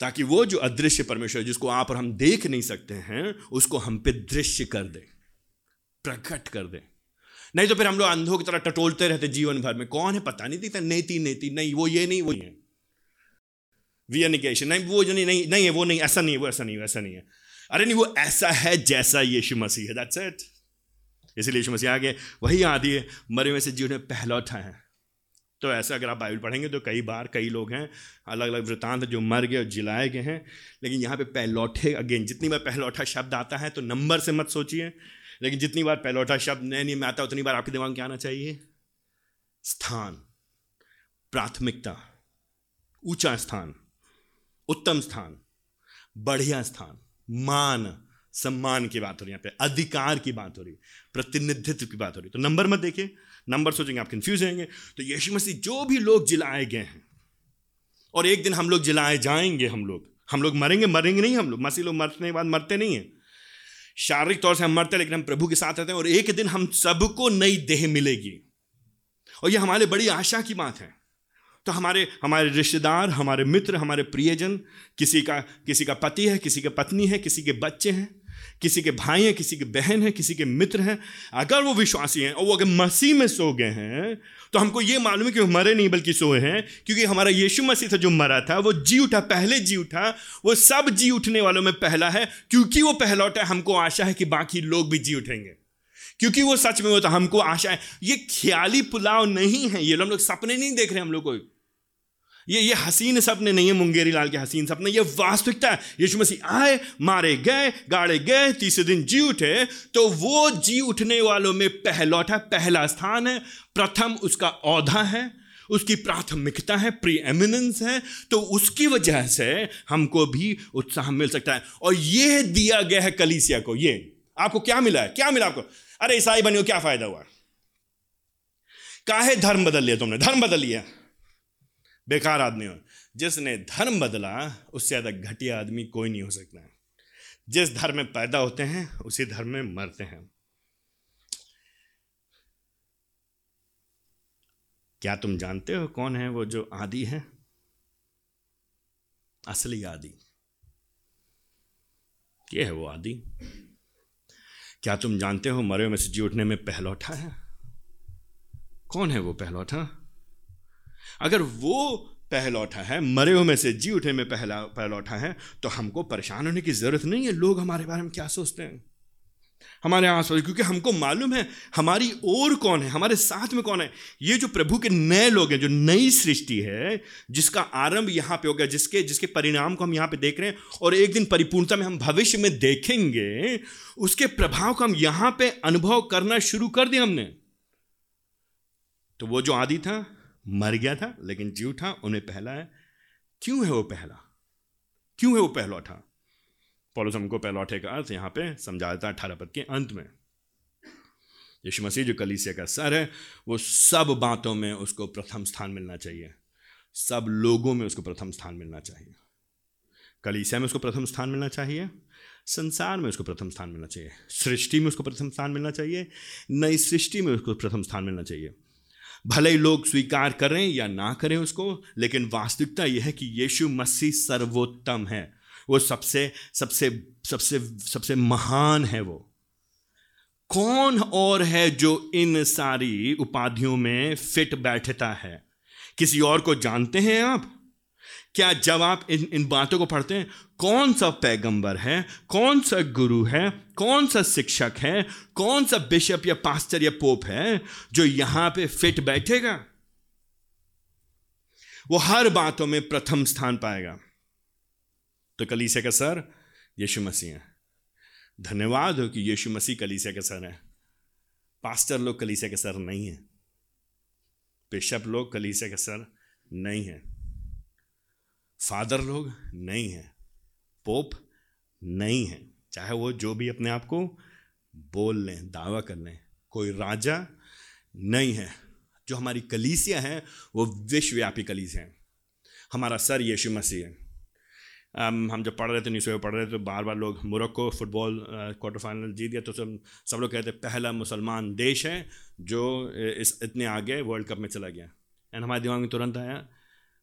ताकि वो जो अदृश्य परमेश्वर जिसको आप और हम देख नहीं सकते हैं, उसको हम पे दृश्य कर दे, प्रकट कर दे। नहीं तो फिर हम लोग अंधों की तरह टटोलते रहते जीवन भर में। कौन है? पता नहीं दिखता नेति नहीं, वो ये नहीं, वो है वियनिकेशन नहीं, वो जो नहीं नहीं नहीं है, वो नहीं, ऐसा नहीं है, वो ऐसा नहीं है, ऐसा नहीं है। अरे नहीं, वो ऐसा है जैसा यीशु मसीह है दैट्स इट इसलिए यीशु मसीह आगे, वही आदि है, मरे में से जीवन में पहला उठा है। तो ऐसा अगर आप बाइबल पढ़ेंगे तो कई बार कई लोग हैं अलग अलग वृतांत जो मर गए और जिलाए गए हैं, लेकिन यहाँ पे पहलौठे अगेन जितनी बार पहलौठा शब्द आता है तो नंबर से मत सोचिए, लेकिन जितनी बार पहलौठा शब्द नए नहीं में आता उतनी बार आपके दिमाग क्या आना चाहिए। स्थान, प्राथमिकता, ऊँचा स्थान उत्तम स्थान, बढ़िया स्थान, मान, सम्मान की बात हो रही है यहाँ पे, अधिकार की बात हो रही है, प्रतिनिधित्व की बात हो रही है। तो नंबर मत देखिए, नंबर सोचेंगे, आप कंफ्यूज होंगे तो यीशु मसीह जो भी लोग जिलाए गए हैं, और एक दिन हम लोग जिलाए जाएँगे, हम लोग हम लोग मरेंगे मरेंगे नहीं हम लोग, मसीह लोग मरने के बाद मरते नहीं हैं। शारीरिक तौर से हम मरते हैं, लेकिन हम प्रभु के साथ रहते हैं, और एक दिन हम सबको नई देह मिलेगी। और ये हमारे बड़ी आशा की बात है। तो हमारे हमारे रिश्तेदार, हमारे मित्र, हमारे प्रियजन, किसी का किसी का पति है, किसी की पत्नी है, किसी के बच्चे हैं, किसी के भाई हैं, किसी के बहन हैं, किसी के मित्र हैं, अगर वो विश्वासी हैं और वो अगर मसीह में सो गए हैं तो हमको ये मालूम है कि वो मरे नहीं बल्कि सोए हैं, क्योंकि हमारा यीशु मसीह था जो मरा था, वो जी उठा, पहले जी उठा, वो सब जी उठने वालों में पहला है, क्योंकि वो पहला उठा हमको आशा है कि बाकी लोग भी जी उठेंगे। क्योंकि वो सच में होता हमको आशा है। ये ख्याली पुलाव नहीं है, ये लोग सपने नहीं देख रहे हम लोग को ये ये हसीन सपने नहीं है मुंगेरी लाल के हसीन सपने, ये वास्तविकता है। यीशु मसीह आए, मारे गए, गाड़े गए, तीसरे दिन जी उठे तो वो जी उठने वालों में पहलौठा पहला स्थान है। प्रथम उसका औधा है, उसकी प्राथमिकता है प्री एमिनेंस है तो उसकी वजह से हमको भी उत्साह मिल सकता है। और ये दिया गया है कलीसिया को, ये, आपको क्या मिला है? क्या मिला आपको? अरे, ईसाई बनियो, क्या फ़ायदा हुआ? काहे धर्म बदल लिया तुमने? धर्म बदल लिया। बेकार आदमी हो। जिसने धर्म बदला, उससे ज़्यादा घटिया आदमी कोई नहीं हो सकता। है जिस धर्म में पैदा होते हैं, उसी धर्म में मरते हैं। क्या तुम जानते हो कौन है वो जो आदि है? असली आदि। ये है वो आदि। क्या तुम जानते हो मरे में से जी उठने में पहलौठा है? कौन है वो पहलौठा? अगर वो पहलौठा है, मरे हुए में से जी उठे में पहला पहलौठा है तो हमको परेशान होने की ज़रूरत नहीं है। लोग हमारे बारे में क्या सोचते हैं? हमारे आस क्योंकि हमको मालूम है, हमारी ओर कौन है, हमारे साथ में कौन है? ये जो प्रभु के नए लोग हैं, जो नई सृष्टि है, जिसका आरंभ यहाँ पे हो गया, जिसके जिसके परिणाम को हम यहाँ पे देख रहे हैं, और एक दिन परिपूर्णता में हम भविष्य में देखेंगे, उसके प्रभाव को हम यहाँ पे अनुभव करना शुरू कर दिया हमने। तो वो जो आदि था मर गया था, लेकिन जी उठा उन्हें पहला है। क्यों है वो पहला? क्यों है वो पहला उठा? पॉलोस हमको पहलौठे का अर्थ यहाँ पे समझा देता है अठारह पद के अंत में। यीशु मसीह जो कलीसिया का सर है, वो सब बातों में उसको प्रथम स्थान मिलना चाहिए। सब लोगों में उसको प्रथम स्थान मिलना चाहिए। कलीसिया में उसको प्रथम स्थान मिलना चाहिए, संसार में उसको प्रथम स्थान मिलना चाहिए, सृष्टि में उसको प्रथम स्थान मिलना चाहिए, नई सृष्टि में उसको प्रथम स्थान मिलना चाहिए। भले ही लोग स्वीकार करें या ना करें उसको, लेकिन वास्तविकता यह है कि यीशु मसीह सर्वोत्तम है। वो सबसे सबसे सबसे सबसे महान है वो। कौन और है जो इन सारी उपाधियों में फिट बैठता है? किसी और को जानते हैं आप? क्या जब आप इन इन बातों को पढ़ते हैं, कौन सा पैगंबर है, कौन सा गुरु है, कौन सा शिक्षक है, कौन सा बिशप या पास्टर या पोप है जो यहाँ पे फिट बैठेगा? वो हर बातों में प्रथम स्थान पाएगा। तो कलीसिया का सर, यीशु मसीह है। धन्यवाद हो कि यीशु मसीह कलीसिया का सर है। पास्टर लोग कलीसिया के सर नहीं है। बिशप लोग कलीसिया के सर नहीं है। फादर लोग नहीं हैं, पोप नहीं है। चाहे वो जो भी अपने आप को बोल लें, दावा कर लें, कोई राजा नहीं है। जो हमारी कलीसिया है, वो विश्वव्यापी कलीसिया है। हमारा सर यीशु मसीह है। हम जब पढ़ रहे थे न्यूज़ पढ़ रहे थे तो बार बार लोग मुरक्को फुटबॉल क्वार्टर फाइनल जीत गया तो सब सब लोग कहते पहला मुसलमान देश है जो इस, इतने आगे वर्ल्ड कप में चला गया। एंड हमारे दिमाग में तुरंत आया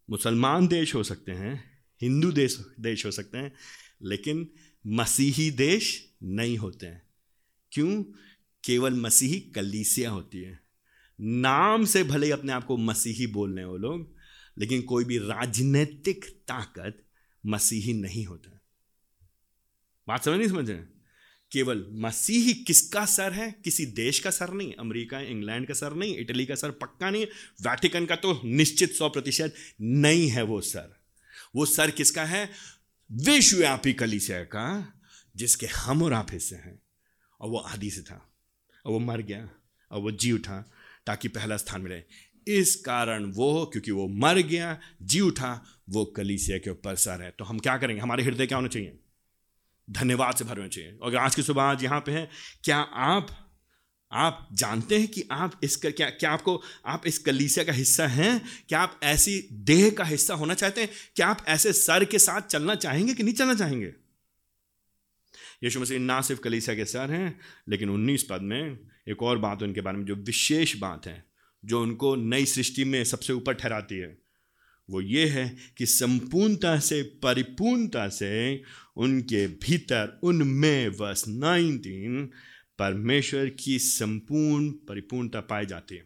मुसलमान देश हो सकते हैं, हिंदू देश देश हो सकते हैं, लेकिन मसीही देश नहीं होते हैं। क्यों? केवल मसीही कलीसिया होती है। नाम से भले ही अपने आप को मसीही बोल रहे हैं वो लोग, लेकिन कोई भी राजनीतिक ताकत मसीही नहीं होता। बात समझ नहीं समझ रहे केवल मसीही किसका सर है? किसी देश का सर नहीं, अमेरिका, इंग्लैंड का सर नहीं, इटली का सर पक्का नहीं, वैटिकन का तो निश्चित सौ प्रतिशत नहीं है वो सर। वो सर किसका है? विश्वव्यापी कलिसिया का, जिसके हम और आप हिस्से हैं। और वो आदि से था, और वो मर गया, और वो जी उठा, ताकि पहला स्थान मिले। इस कारण वो, क्योंकि वो मर गया, जी उठा, वो कलीसिया के ऊपर सर है। तो हम क्या करेंगे? हमारे हृदय क्या होना चाहिए? धन्यवाद से भरना चाहिए। और आज की सुबह आज यहाँ पे है क्या आप आप जानते हैं कि आप इस कर, क्या क्या आपको आप इस कलीसिया का हिस्सा हैं? क्या आप ऐसी देह का हिस्सा होना चाहते हैं? क्या आप ऐसे सर के साथ चलना चाहेंगे कि नहीं चलना चाहेंगे? यीशु मसीह ना सिर्फ़ कलीसिया के सर हैं लेकिन उन्नीस पद में एक और बात उनके बारे में जो विशेष बात है जो उनको नई सृष्टि में सबसे ऊपर ठहराती है। वो ये है कि संपूर्णता से, परिपूर्णता से उनके भीतर, उनमें वर्ष 19 परमेश्वर की संपूर्ण परिपूर्णता पाई जाती है।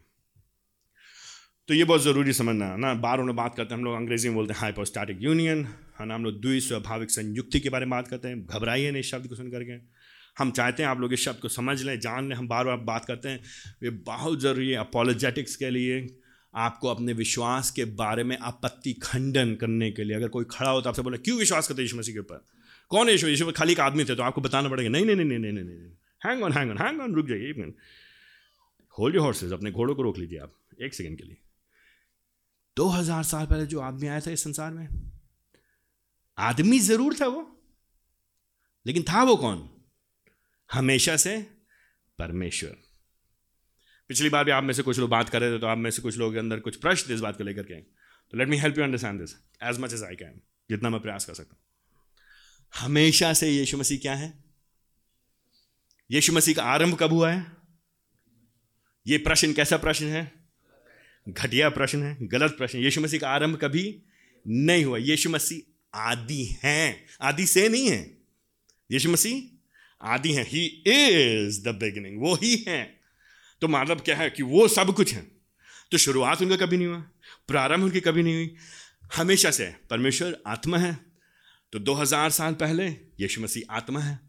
तो ये बहुत ज़रूरी समझना है ना। बार उन्हें बात करते हैं, हम लोग अंग्रेज़ी में बोलते हैं हाइपोस्टैटिक यूनियन है ना। हम लोग द्विस्वाभाविक संयुक्ति के बारे में बात करते हैं, घबराइए नहीं शब्द को सुन करके हम चाहते हैं आप लोग इस शब्द को समझ लें, जान लें, हम बार बार बात करते हैं। ये बहुत ज़रूरी है अपोलोजेटिक्स के लिए आपको अपने विश्वास के बारे में आपत्ति खंडन करने के लिए, अगर कोई खड़ा होता आपसे बोले, क्यों विश्वास करते यीशु मसीह के ऊपर? कौन है यीशु? यीशु खाली एक आदमी थे तो आपको बताना पड़ेगा। नहीं नहीं नहीं नहीं नहीं नहीं hang on hang on hang on रुक जाइए, एक मिनट होल्ड योर हॉर्सेज अपने घोड़ों को रोक लीजिए आप, एक सेकंड के लिए। दो हज़ार साल पहले जो आदमी आया था इस संसार में, आदमी ज़रूर था वो, लेकिन था वो कौन? हमेशा से परमेश्वर। पिछली बार भी आप में से कुछ लोग बात कर रहे थे तो आप में से कुछ लोगों के अंदर कुछ प्रश्न इस बात को लेकर के तो let me help you understand this as much as I can जितना मैं प्रयास कर सकता हूँ। हमेशा से यीशु मसीह क्या है? यीशु मसीह का आरंभ कब हुआ है? ये प्रश्न कैसा प्रश्न है? घटिया प्रश्न है, गलत प्रश्न। यीशु मसीह का आरंभ कभी नहीं हुआ। यीशु मसीह आदि हैं। आदि से नहीं है। यीशु मसीह आदि हैं। ही इज़ द बिगिनिंग वो ही है। तो मतलब क्या है कि वो सब कुछ है। तो शुरुआत उनका कभी नहीं हुआ, प्रारंभ उनकी कभी नहीं हुई। हमेशा से परमेश्वर आत्मा है। तो 2000 साल पहले यीशु मसीह आत्मा है।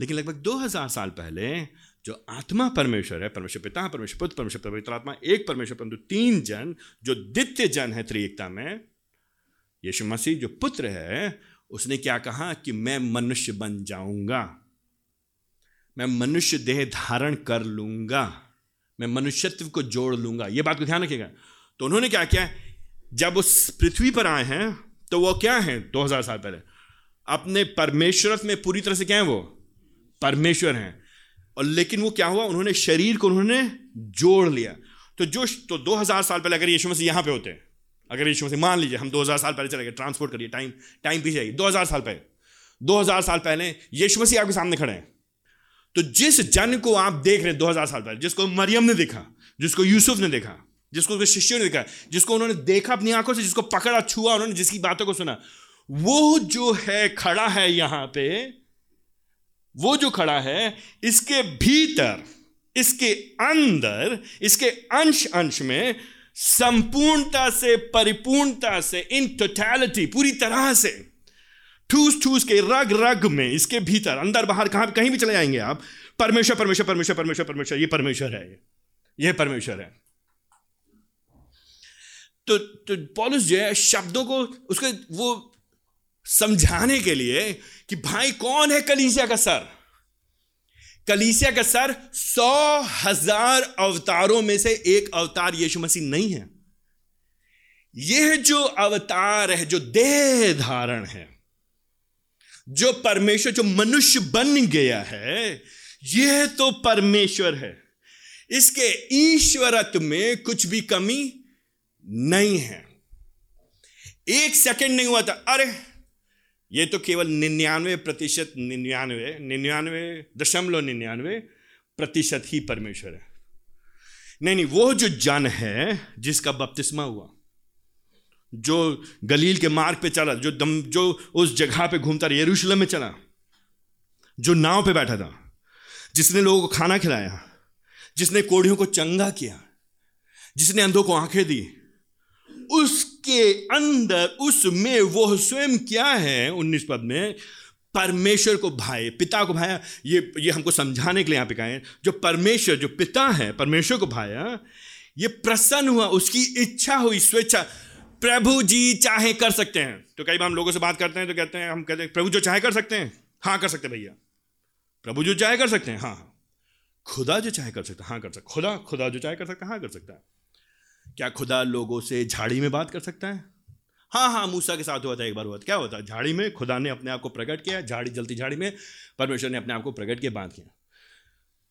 लेकिन लगभग 2000 साल पहले जो आत्मा परमेश्वर है, परमेश्वर पिता, परमेश्वर पुत्र, परमेश्वर पवित्र आत्मा, एक परमेश्वर परंतु तीन जन, जो द्वितीय जन है त्रिएकता में, यीशु मसीह जो पुत्र है, उसने क्या कहा कि मैं मनुष्य बन जाऊँगा। मैं मनुष्य देह धारण कर लूँगा। मैं मनुष्यत्व को जोड़ लूँगा। ये बात को ध्यान रखिएगा। तो उन्होंने क्या किया? जब उस पृथ्वी पर आए हैं तो वो क्या है? 2000 साल पहले। अपने परमेश्वर में पूरी तरह से क्या है वो? परमेश्वर हैं। और लेकिन वो क्या हुआ? उन्होंने शरीर को उन्होंने जोड़ लिया। तो जो तो 2000 साल पहले अगर यीशु मसीह यहाँ पे होते हैं अगर यीशु मसीह मान लीजिए, हम 2000 साल पहले चले गए, ट्रांसपोर्ट करिए, टाइम टाइम पीछे आइए। 2000 साल पहले 2000 साल पहले यीशु मसीह आपके सामने खड़े हैं। तो जिस जन को आप देख रहे हैं 2000 साल पहले, जिसको मरियम ने देखा, जिसको यूसुफ ने देखा, जिसको उसके शिष्यों ने देखा, जिसको उन्होंने देखा अपनी आँखों से, जिसको पकड़ा, छुआ, उन्होंने जिसकी बातों को सुना, वो जो है खड़ा है यहाँ पे, वो जो खड़ा है, इसके भीतर, इसके अंदर, इसके अंश अंश में संपूर्णता से, परिपूर्णता से इन टोटैलिटी पूरी तरह से ठूस ठूस के रग रग में इसके भीतर, अंदर बाहर कहाँ कहीं भी चले जाएँगे आप, परमेश्वर परमेश्वर परमेश्वर परमेश्वर परमेश्वर, ये परमेश्वर है ये परमेश्वर है। तो तो पॉलिस जो है, शब्दों को, उसके, वो समझाने के लिए कि भाई कौन है कलीसिया का सर? कलीसिया का सर सौ हज़ार अवतारों में से एक अवतार यीशु मसीह नहीं है। यह जो अवतार है, जो देह धारण है जो परमेश्वर, जो मनुष्य बन गया है, यह तो परमेश्वर है। इसके ईश्वरत्व में कुछ भी कमी नहीं है। एक सेकंड नहीं हुआ था। अरे, ये तो केवल निन्यानवे प्रतिशत, निन्यानवे निन्यानवे दशमलव निन्यानवे प्रतिशत ही परमेश्वर है। नहीं नहीं, वो जो जन है, जिसका बपतिस्मा हुआ जो गलील के मार्ग पे चला, जो दम, जो उस जगह पे घूमता रहा, यरूशलेम में चला, जो नाव पे बैठा था, जिसने लोगों को खाना खिलाया, जिसने कोढ़ियों को चंगा किया, जिसने अंधों को आँखें दी, उसके अंदर, उसमें वो स्वयं क्या है, उन्नीस पद में, परमेश्वर को भाई पिता को भाया, ये ये हमको समझाने के लिए यहाँ पे कहें जो परमेश्वर, जो पिता है, परमेश्वर को भाया, ये प्रसन्न हुआ, उसकी इच्छा हुई, स्वेच्छा प्रभु जी चाहे कर सकते हैं। तो कई बार हम लोगों से बात करते हैं तो कहते हैं, हम कहते हैं, प्रभु जो चाहे कर सकते हैं। हाँ कर सकते भैया। प्रभु जो चाहे कर सकते हैं हाँ हाँ। खुदा जो चाहे कर सकते, हैं, कर सकते। खुदा खुदा जो चाहे कर सकता, है, कर सकता है। क्या खुदा लोगों से झाड़ी में बात कर सकता है? हाँ हाँ मूसा के साथ हुआ था, एक बार हुआ था। क्या होता है झाड़ी में खुदा ने अपने आप को प्रकट किया, झाड़ी, जलती झाड़ी में परमेश्वर ने अपने आप को प्रकट किया बात किया।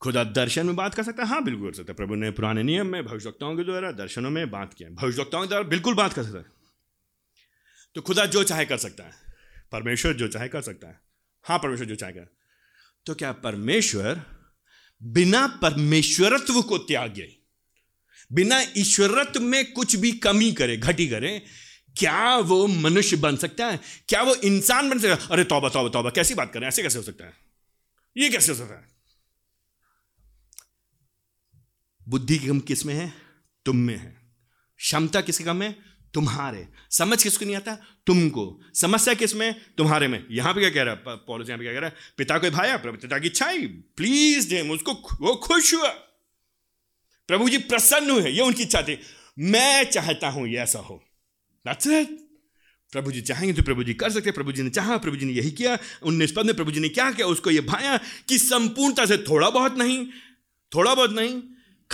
खुदा दर्शन में बात कर सकता है। हाँ बिल्कुल कर सकता है। प्रभु ने पुराने नियम में भविष्यवक्ताओं के द्वारा दर्शनों में बात किया भविष्यवक्ताओं के द्वारा बिल्कुल बात कर सकता है। तो खुदा जो चाहे कर सकता है। परमेश्वर जो चाहे कर सकता है। हाँ परमेश्वर जो चाहे कर तो क्या परमेश्वर बिना परमेश्वरत्व को त्याग, बिना ईश्वरत्व में कुछ भी कमी करे, घटी करे, क्या वो मनुष्य बन सकता है? क्या वो इंसान बन सकता है? अरे, तौबा तौबा तौबा, कैसी बात करें? ऐसे कैसे हो सकता है? ये कैसे हो सकता है? बुद्धि की कम किसमें है? तुम में है। क्षमता किसकी कम है तुम्हारे। समझ किसको नहीं आता? तुमको। समस्या किसमें तुम्हारे में। यहाँ पे क्या कह रहा है? पॉलिस यहाँ पे क्या कह रहा है? पिता को भाया, प्रभु पिता की इच्छा प्लीज़ डेम उसको वो खुश हुआ। प्रभु जी प्रसन्न हुए, ये उनकी इच्छा थी। मैं चाहता हूँ ये ऐसा हो. प्रभु जी चाहेंगे तो प्रभु जी कर सकते प्रभु जी ने चाहा, प्रभु जी ने यही किया। उन्नीस पद में प्रभु जी ने क्या किया? उसको ये भाया कि संपूर्णता से थोड़ा बहुत नहीं, थोड़ा बहुत नहीं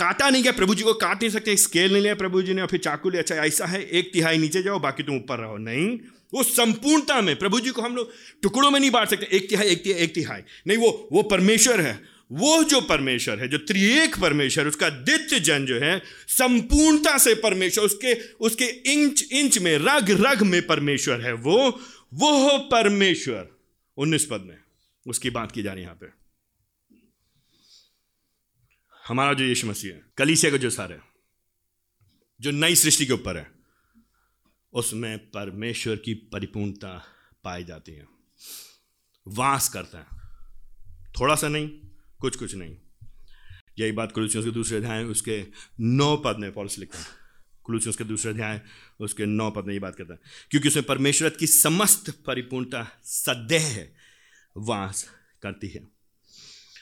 काटा नहीं गया, प्रभु जी को काट नहीं सकते स्केल नहीं लिया, प्रभु जी ने, और फिर चाकू लिया अच्छा ऐसा है, एक तिहाई नीचे जाओ, बाकी तुम ऊपर रहो। नहीं, वो संपूर्णता में, प्रभु जी को हम लोग टुकड़ों में नहीं बांट सकते, एक तिहाई एक तिहाई एक तिहाई। नहीं, वो वो परमेश्वर है, वो जो परमेश्वर है, जो त्रिएक परमेश्वर, उसका द्वितीय जन जो है, संपूर्णता से परमेश्वर, उसके उसके इंच इंच में, रग रग में परमेश्वर है वो वो परमेश्वर। उन्नीस पद में, उसकी बात की जा रही यहाँ पे। हमारा जो यीशु मसीह है, कलीसिया का जो सार है, जो नई सृष्टि के ऊपर है, उसमें परमेश्वर की परिपूर्णता पाई जाती है। वास करता है। थोड़ा सा नहीं, कुछ कुछ नहीं। यही बात कुलूसियों के दूसरे अध्याय उसके नौ पद में पॉलिस लिखता है। कुलूसियों के दूसरे अध्याय उसके नौ पद में ये बात करता है, क्योंकि उसमें परमेश्वर की समस्त परिपूर्णता सदैह वास करती है।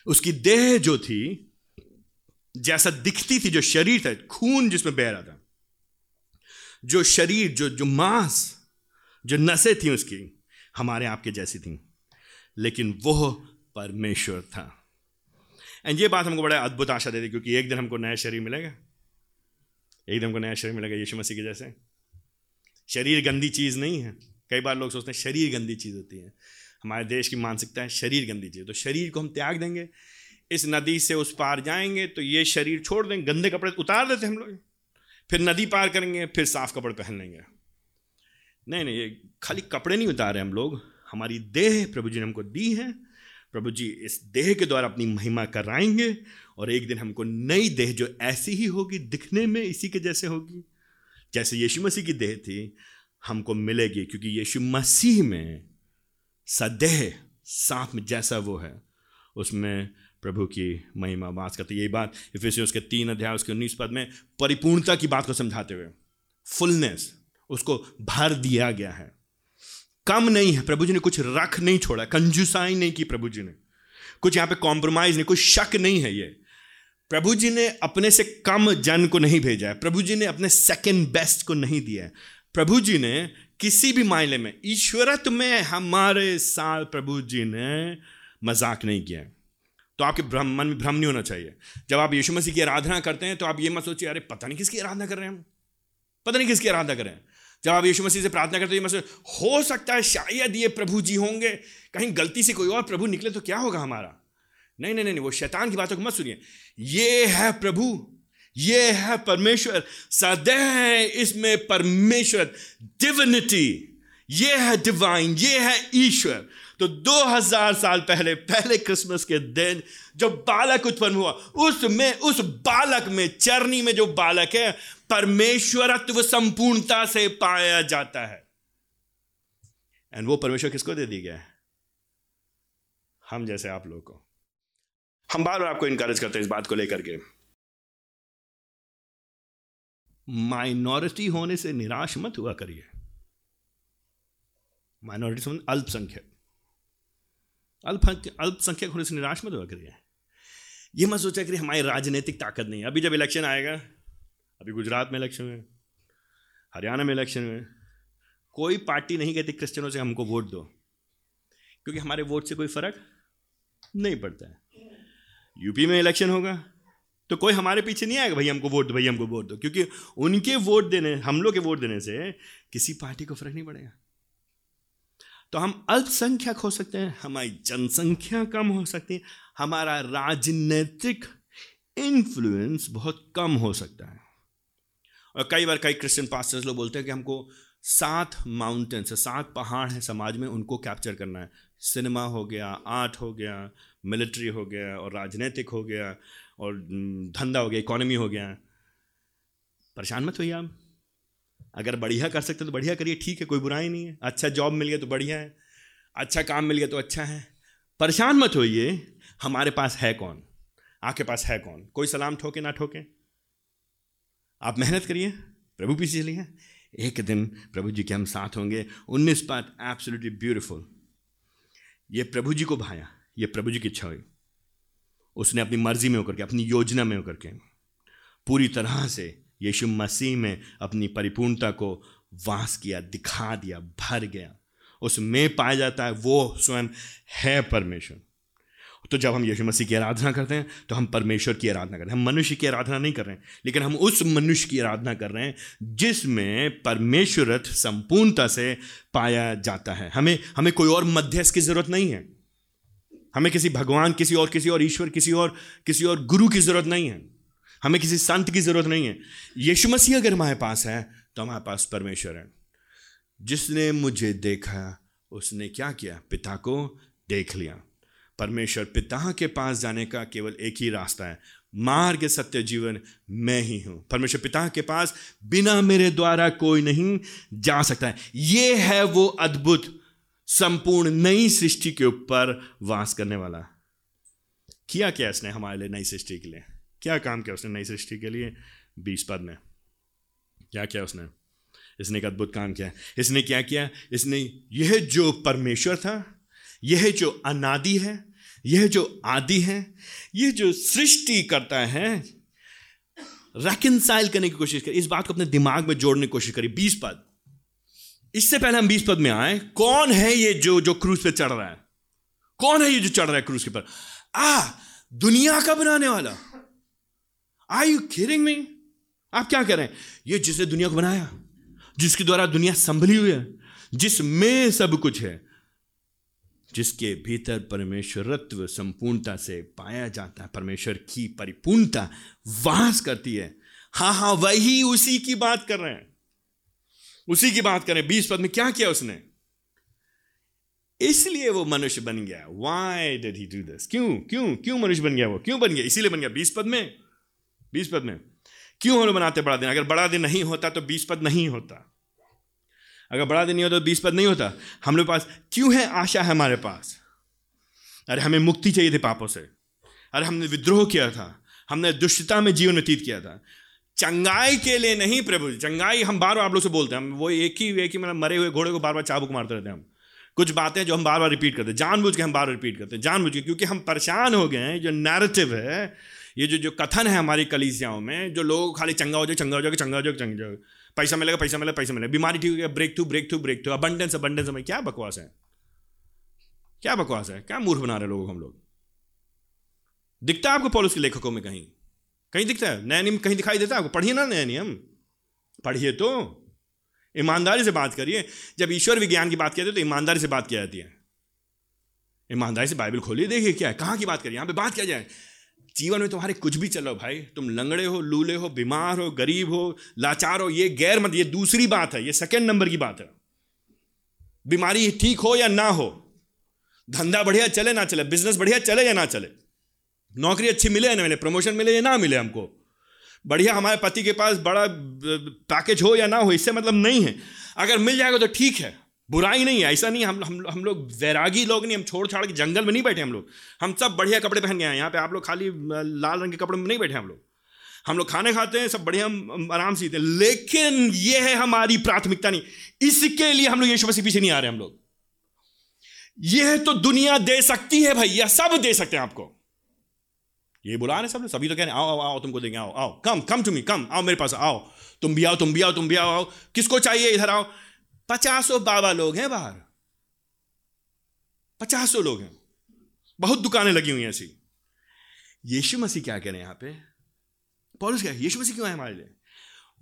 उसकी देह जो थी जैसा दिखती थी जो शरीर था, खून जिसमें बह रहा था। जो शरीर, जो जो मांस, जो नसें थी उसकी, हमारे आपके जैसी थी। लेकिन वह परमेश्वर था। एंड ये बात हमको बड़ा अद्भुत आशा देती क्योंकि एक दिन हमको नया शरीर मिलेगा। एक दिन हमको नया शरीर मिलेगा यीशु मसीह के जैसे। शरीर गंदी चीज़ नहीं है। कई बार लोग सोचते हैं, शरीर गंदी चीज़ होती है। हमारे देश की मानसिकता है, शरीर गंदी चीज़ तो शरीर को हम त्याग देंगे इस नदी से उस पार जाएँगे तो ये शरीर छोड़ देंगे, गंदे कपड़े उतार देते हम लोग। फिर नदी पार करेंगे, फिर साफ़ कपड़े पहन लेंगे। नहीं नहीं, ये खाली कपड़े नहीं उतारे हम लोग। हमारी देह प्रभु जी ने हमको दी है। प्रभु जी इस देह के द्वारा अपनी महिमा कराएँगे, और एक दिन हमको नई देह जो ऐसी ही होगी, दिखने में इसी के जैसे होगी। जैसे यीशु मसीह की देह थी, हमको मिलेगी, क्योंकि यीशु मसीह में सदेह साथ में जैसा वो है, उसमें प्रभु की महिमा वास करती यही बात इफिसियों उसके तीन अध्याय, उसके उन्नीस पद में परिपूर्णता की बात को समझाते हुए फुलनेस उसको भर दिया गया है। कम नहीं है, प्रभु जी ने कुछ रख नहीं छोड़ा कंजूसाई नहीं की प्रभु जी ने। कुछ यहाँ पे कॉम्प्रोमाइज नहीं, कुछ शक नहीं है ये। प्रभु जी ने अपने से कम जन को नहीं भेजा है, प्रभु जी ने अपने सेकेंड बेस्ट को नहीं दिया है। प्रभु जी ने किसी भी मायने में ईश्वरत में हमारे साथ प्रभु जी ने मज़ाक नहीं किया तो आपके भ्रम, मन में भ्रम नहीं होना चाहिए। जब आप यीशु मसीह की आराधना करते हैं तो आप ये मत सोचिए, अरे पता नहीं किसकी आराधना कर रहे हैं हम। पता नहीं किसकी आराधना कर रहे हैं। जब आप यीशु मसीह से प्रार्थना करते हो ये मत हो सकता है शायद ये प्रभु जी होंगे। कहीं गलती से कोई और प्रभु निकले तो क्या होगा हमारा? नहीं नहीं नहीं वो शैतान की बातों को मत सुनिए। ये है प्रभु, ये है परमेश्वर। सदैव इसमें परमेश्वर डिविनिटी ये है डिवाइन ये है ईश्वर। तो 2000 साल पहले पहले क्रिसमस के दिन जो बालक उत्पन्न हुआ, उसमें, उस बालक में, चरनी में जो बालक है, परमेश्वरत्व संपूर्णता से पाया जाता है। एंड वो परमेश्वर किसको दे दी गया है? हम जैसे आप लोगों को। हम बार बार आपको इनकरेज करते हैं इस बात को लेकर के। माइनॉरिटी होने से निराश मत हुआ करिए। माइनॉरिटी अल्पसंख्यक। अल्प अल्पसंख्यक होने से निराश मत हुआ करिए। ये मत सोचा करिए, हमारी राजनीतिक ताकत नहीं है। अभी जब इलेक्शन आएगा, अभी गुजरात में इलेक्शन हुए, हरियाणा में इलेक्शन हुए, कोई पार्टी नहीं कहती क्रिश्चियनों से हमको वोट दो। क्योंकि हमारे वोट से कोई फ़र्क नहीं पड़ता है। यूपी में इलेक्शन होगा तो कोई हमारे पीछे नहीं आएगा भाई हमको वोट दो भाई हमको वोट दो। क्योंकि उनके वोट देने, हम लोग के वोट देने से किसी पार्टी को फ़र्क नहीं पड़ेगा। तो हम अल्पसंख्यक हो सकते हैं, हमारी जनसंख्या कम हो सकती है, हमारा राजनीतिक इन्फ्लुएंस बहुत कम हो सकता है। और कई बार कई क्रिश्चियन पास्टर्स लोग बोलते हैं कि हमको सात माउंटेन्स सात पहाड़ हैं समाज में, उनको कैप्चर करना है। सिनेमा हो गया आर्ट हो गया मिलिट्री हो गया, और राजनीतिक हो गया, और धंधा हो गया इकोनॉमी हो गया। परेशान मत होइए आप। अगर बढ़िया कर सकते तो बढ़िया करिए, ठीक है, कोई बुराई नहीं है। अच्छा जॉब मिल गया तो बढ़िया है अच्छा काम मिल गया तो अच्छा है। परेशान मत होइए, हमारे पास है कौन? आपके पास है कौन? कोई सलाम ठोके, ना ठोके? आप मेहनत करिए, प्रभु पीछे चलिए। एक दिन प्रभु जी के हम साथ होंगे, उन्नीस पार्ट एब्सोल्युटली ब्यूटीफुल ये प्रभु जी को भाया, ये प्रभु जी की इच्छा हुई उसने अपनी मर्ज़ी में होकर के, अपनी योजना में होकर के, पूरी तरह से यीशु मसीह में अपनी परिपूर्णता को वास किया, दिखा दिया, भर गया। उसमें पाया जाता है, वो स्वयं है परमेश्वर। तो जब हम यीशु मसीह की आराधना करते हैं तो हम परमेश्वर की आराधना करते हैं। हम मनुष्य की आराधना नहीं कर रहे हैं, लेकिन हम उस मनुष्य की आराधना कर रहे हैं, जिसमें परमेश्वरत संपूर्णता से पाया जाता है। हमें हमें कोई और मध्यस्थ की ज़रूरत नहीं है। हमें किसी भगवान, किसी और किसी और ईश्वर, किसी और किसी और गुरु की ज़रूरत नहीं है। हमें किसी संत की ज़रूरत नहीं है। यीशु मसीह अगर हमारे पास है तो हमारे पास परमेश्वर है। जिसने मुझे देखा, उसने क्या किया? पिता को देख लिया। परमेश्वर पिता के पास जाने का केवल एक ही रास्ता है। मार्ग, सत्य जीवन, मैं ही हूँ। परमेश्वर पिता के पास बिना मेरे द्वारा कोई नहीं जा सकता है। ये है वो अद्भुत, संपूर्ण नई सृष्टि के ऊपर वास करने वाला। किया क्या इसने हमारे लिए नई सृष्टि के लिए? क्या काम किया उसने नई सृष्टि के लिए? बीस पद में। क्या किया उसने? इसने एक अद्भुत काम किया। इसने क्या किया? इसने, यह जो परमेश्वर था, यह जो अनादि है, यह जो आदि है, यह जो सृष्टि करता है रेकनसाइल करने की कोशिश करी। इस बात को अपने दिमाग में जोड़ने की कोशिश करी। बीस पद। इससे पहले हम बीस पद में आए। कौन है ये जो जो क्रूज पे चढ़ रहा है? कौन है ये जो चढ़ रहा है क्रूज के पर आ, दुनिया का बनाने वाला। आई यू खेरिंग में आप क्या कह रहे हैं ये जिसने दुनिया को बनाया, जिसके द्वारा दुनिया संभली हुई है जिसमें सब कुछ है, जिसके भीतर परमेश्वरत्व संपूर्णता से पाया जाता है, परमेश्वर की परिपूर्णता वास करती है। हाँ हाँ वही उसी की बात कर रहे हैं। उसी की बात करें बीस पद में क्या किया उसने? इसलिए वो मनुष्य बन गया। Why did he do this क्यों? क्यों? क्यों मनुष्य बन गया वो? क्यों बन गया? इसीलिए बन गया। बीस पद में बीस पद में। क्यों हम बनाते बड़ा दिन? अगर बड़ा दिन नहीं होता तो बीस पद नहीं होता। अगर बड़ा दिन नहीं होता तो बीस पद नहीं होता। हम लोग पास क्यों है आशा है हमारे पास? अरे हमें मुक्ति चाहिए थी पापों से। अरे हमने विद्रोह किया था। हमने दुष्टता में जीवन व्यतीत किया था। चंगाई के लिए नहीं प्रभु चंगाई हम बार बार आप लोग से बोलते हैं। हम वो एक ही एक ही मतलब मरे हुए घोड़े को बार बार चाबुक मारते रहते हैं हम। कुछ बातें जो हम बार बार रिपीट करते हैं। जानबूझ के हम बार बार रिपीट करते हैं। जानबूझ के, क्योंकि हम परेशान हो गए हैं। जो नैरेटिव है ये जो जो कथन है हमारी कलीसियाओं में, जो लोग खाली चंगा हो जाए चंगा हो जाएगा चंगा हो जाएगा चंगा हो जाएगा पैसा मिलेगा पैसा मिलेगा पैसा मिलेगा। बीमारी ठीक हो गया breakthrough breakthrough breakthrough abundance abundance में क्या बकवास है? क्या बकवास है? क्या मूर्ख बना रहे लोगों हम लोग? दिखता है आपको पॉलिस के लेखकों में कहीं? कहीं दिखता है? नया नियम कहीं दिखाई देता है आपको? पढ़िए ना नया नियम। पढ़िए तो। ईमानदारी से बात करिए। जब ईश्वर विज्ञान की बात कहते तो ईमानदारी से बात की जाती है। ईमानदारी से बाइबल खोलिए, देखिए क्या है, कहाँ की बात करिए? यहाँ पे बात किया जाए। जीवन में तुम्हारे कुछ भी चलो भाई। तुम लंगड़े हो, लूले हो, बीमार हो, गरीब हो, लाचार हो, ये गैर मत, ये दूसरी बात है, ये सेकेंड नंबर की बात है। बीमारी ठीक हो या ना हो, धंधा बढ़िया चले ना चले बिज़नेस बढ़िया चले या ना चले, नौकरी अच्छी मिले या ना मिले प्रमोशन मिले या ना मिले हमको, बढ़िया हमारे पति के पास बड़ा पैकेज हो या ना हो, इससे मतलब नहीं है। अगर मिल जाएगा तो ठीक है बुराई नहीं है, ऐसा नहीं हम हम हम लोग वैरागी लोग नहीं, हम छोड़ छाड़ के जंगल में नहीं बैठे हम लोग। हम सब बढ़िया कपड़े पहन गए हैं, यहाँ पे आप लोग खाली लाल रंग के कपड़े में नहीं बैठे हम लोग। हम लोग खाने खाते हैं, सब बढ़िया आराम से हैं। लेकिन ये है हमारी प्राथमिकता नहीं, इसके लिए हम लोग यीशु मसीह पीछे नहीं आ रहे हम लोग। यह तो दुनिया दे सकती है भैया, सब दे सकते हैं आपको। ये बुला रहे सब लोग, सभी तो कह रहे हैं, आओ आओ आओ, तुमको देंगे, आओ आओ कम कम टू मी कम आओ मेरे पास आओ। तुम भी आओ, तुम भी आओ, तुम भी आओ आओ। किसको चाहिए इधर आओ? पचासों बाबा लोग हैं बाहर। पचासों लोग हैं। बहुत दुकानें लगी हुई हैं ऐसी। यीशु मसीह क्या कह रहे हैं यहाँ पे? पॉलिस क्या यीशु मसीह क्यों है हमारे लिए?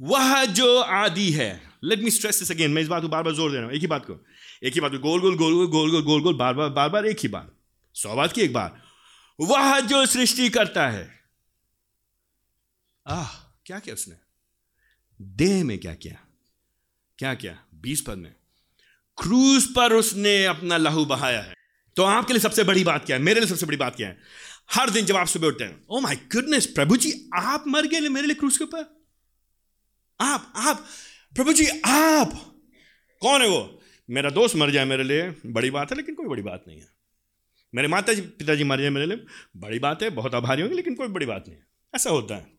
वह जो आदि है let me stress this again मैं इस बात को बार बार ज़ोर दे रहा हूँ, एक ही बात को, एक ही बात को गोल गोल गोल गोल गोल गोल गोल गोल बार बार बार बार एक ही बात, सौ बात की एक बार। वह जो सृष्टि करता है, आह, क्या किया उसने? देह में क्या किया? क्या क्या बीस पद में। क्रूज पर उसने अपना लहू बहाया है। तो आपके लिए सबसे बड़ी बात क्या है? मेरे लिए सबसे बड़ी बात क्या है? हर दिन जब आप सुबह उठते हैं ओ माय गुडनेस प्रभु जी, आप मर गए मेरे लिए क्रूज के ऊपर? आप आप, प्रभु जी, आप। कौन है वो? मेरा दोस्त मर जाए मेरे लिए, बड़ी बात है, लेकिन कोई बड़ी बात नहीं है। मेरे माता जी, पिताजी मर जाए मेरे लिए, बड़ी बात है, बहुत आभारी होंगे, लेकिन कोई बड़ी बात नहीं है। ऐसा होता है।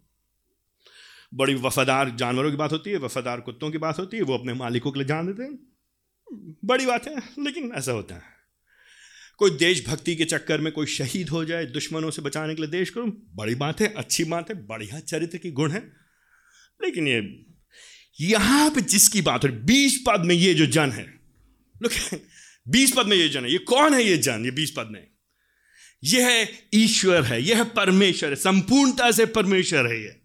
बड़ी वफादार जानवरों की बात होती है, वफादार कुत्तों की बात होती है, वो अपने मालिकों के लिए जान देते हैं। बड़ी बात है, लेकिन ऐसा होता है। कोई देशभक्ति के चक्कर में कोई शहीद हो जाए दुश्मनों से बचाने के लिए देश को, बड़ी बात है, अच्छी बात है, बढ़िया चरित्र की गुण है। लेकिन ये, यहाँ पे जिसकी बात हो बीस पद में ये जो जन है, लुक, बीस पद में ये जन है, ये कौन है ये जन, ये बीस पद में? यह है ईश्वर है, यह परमेश्वर है, संपूर्णता से परमेश्वर है यह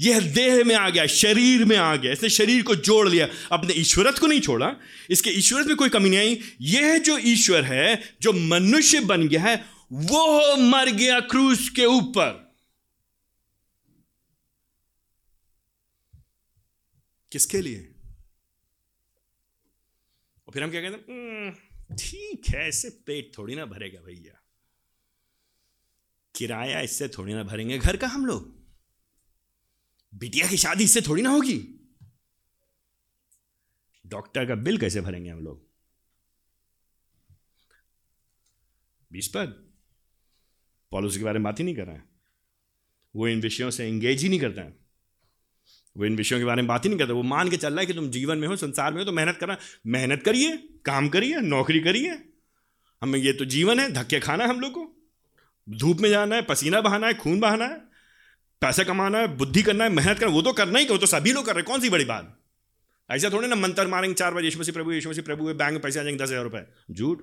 यह देह में आ गया शरीर में आ गया। इसने शरीर को जोड़ लिया। अपने ईश्वरत को नहीं छोड़ा। इसके ईश्वरत में कोई कमी नहीं। आई यह जो ईश्वर है जो मनुष्य बन गया है वो मर गया क्रूस के ऊपर। किसके लिए? और फिर हम क्या कहते हैं? हम्म, ठीक है इससे पेट थोड़ी ना भरेगा भैया। किराया इससे थोड़ी ना भरेंगे। घर का हम लोग? बिटिया की शादी इससे थोड़ी ना होगी। डॉक्टर का बिल कैसे भरेंगे हम लोग? बीस पद। पॉलिसी के बारे में बात ही नहीं कर रहे हैं। वो इन विषयों से एंगेज ही नहीं करते हैं। वो इन विषयों के बारे में बात ही नहीं करता। वो मान के चल रहा है कि तुम जीवन में हो, संसार में हो तो मेहनत करना मेहनत करिए, काम करिए, नौकरी करिए। हमें ये तो जीवन है, धक्के खाना है हम लोग को। धूप में जाना है, पसीना बहाना है, खून बहाना है। पैसे कमाना है, बुद्धि करना है, मेहनत करना वो तो करना ही वो तो सभी लोग कर रहे हैं। कौन सी बड़ी बात? ऐसा थोड़े ना मंत्र मारेंगे, चार बजे यशमसी प्रभु यशमसी प्रभु, बैंक में पैसे आ जाएँगे, दस हज़ार रुपए। झूठ,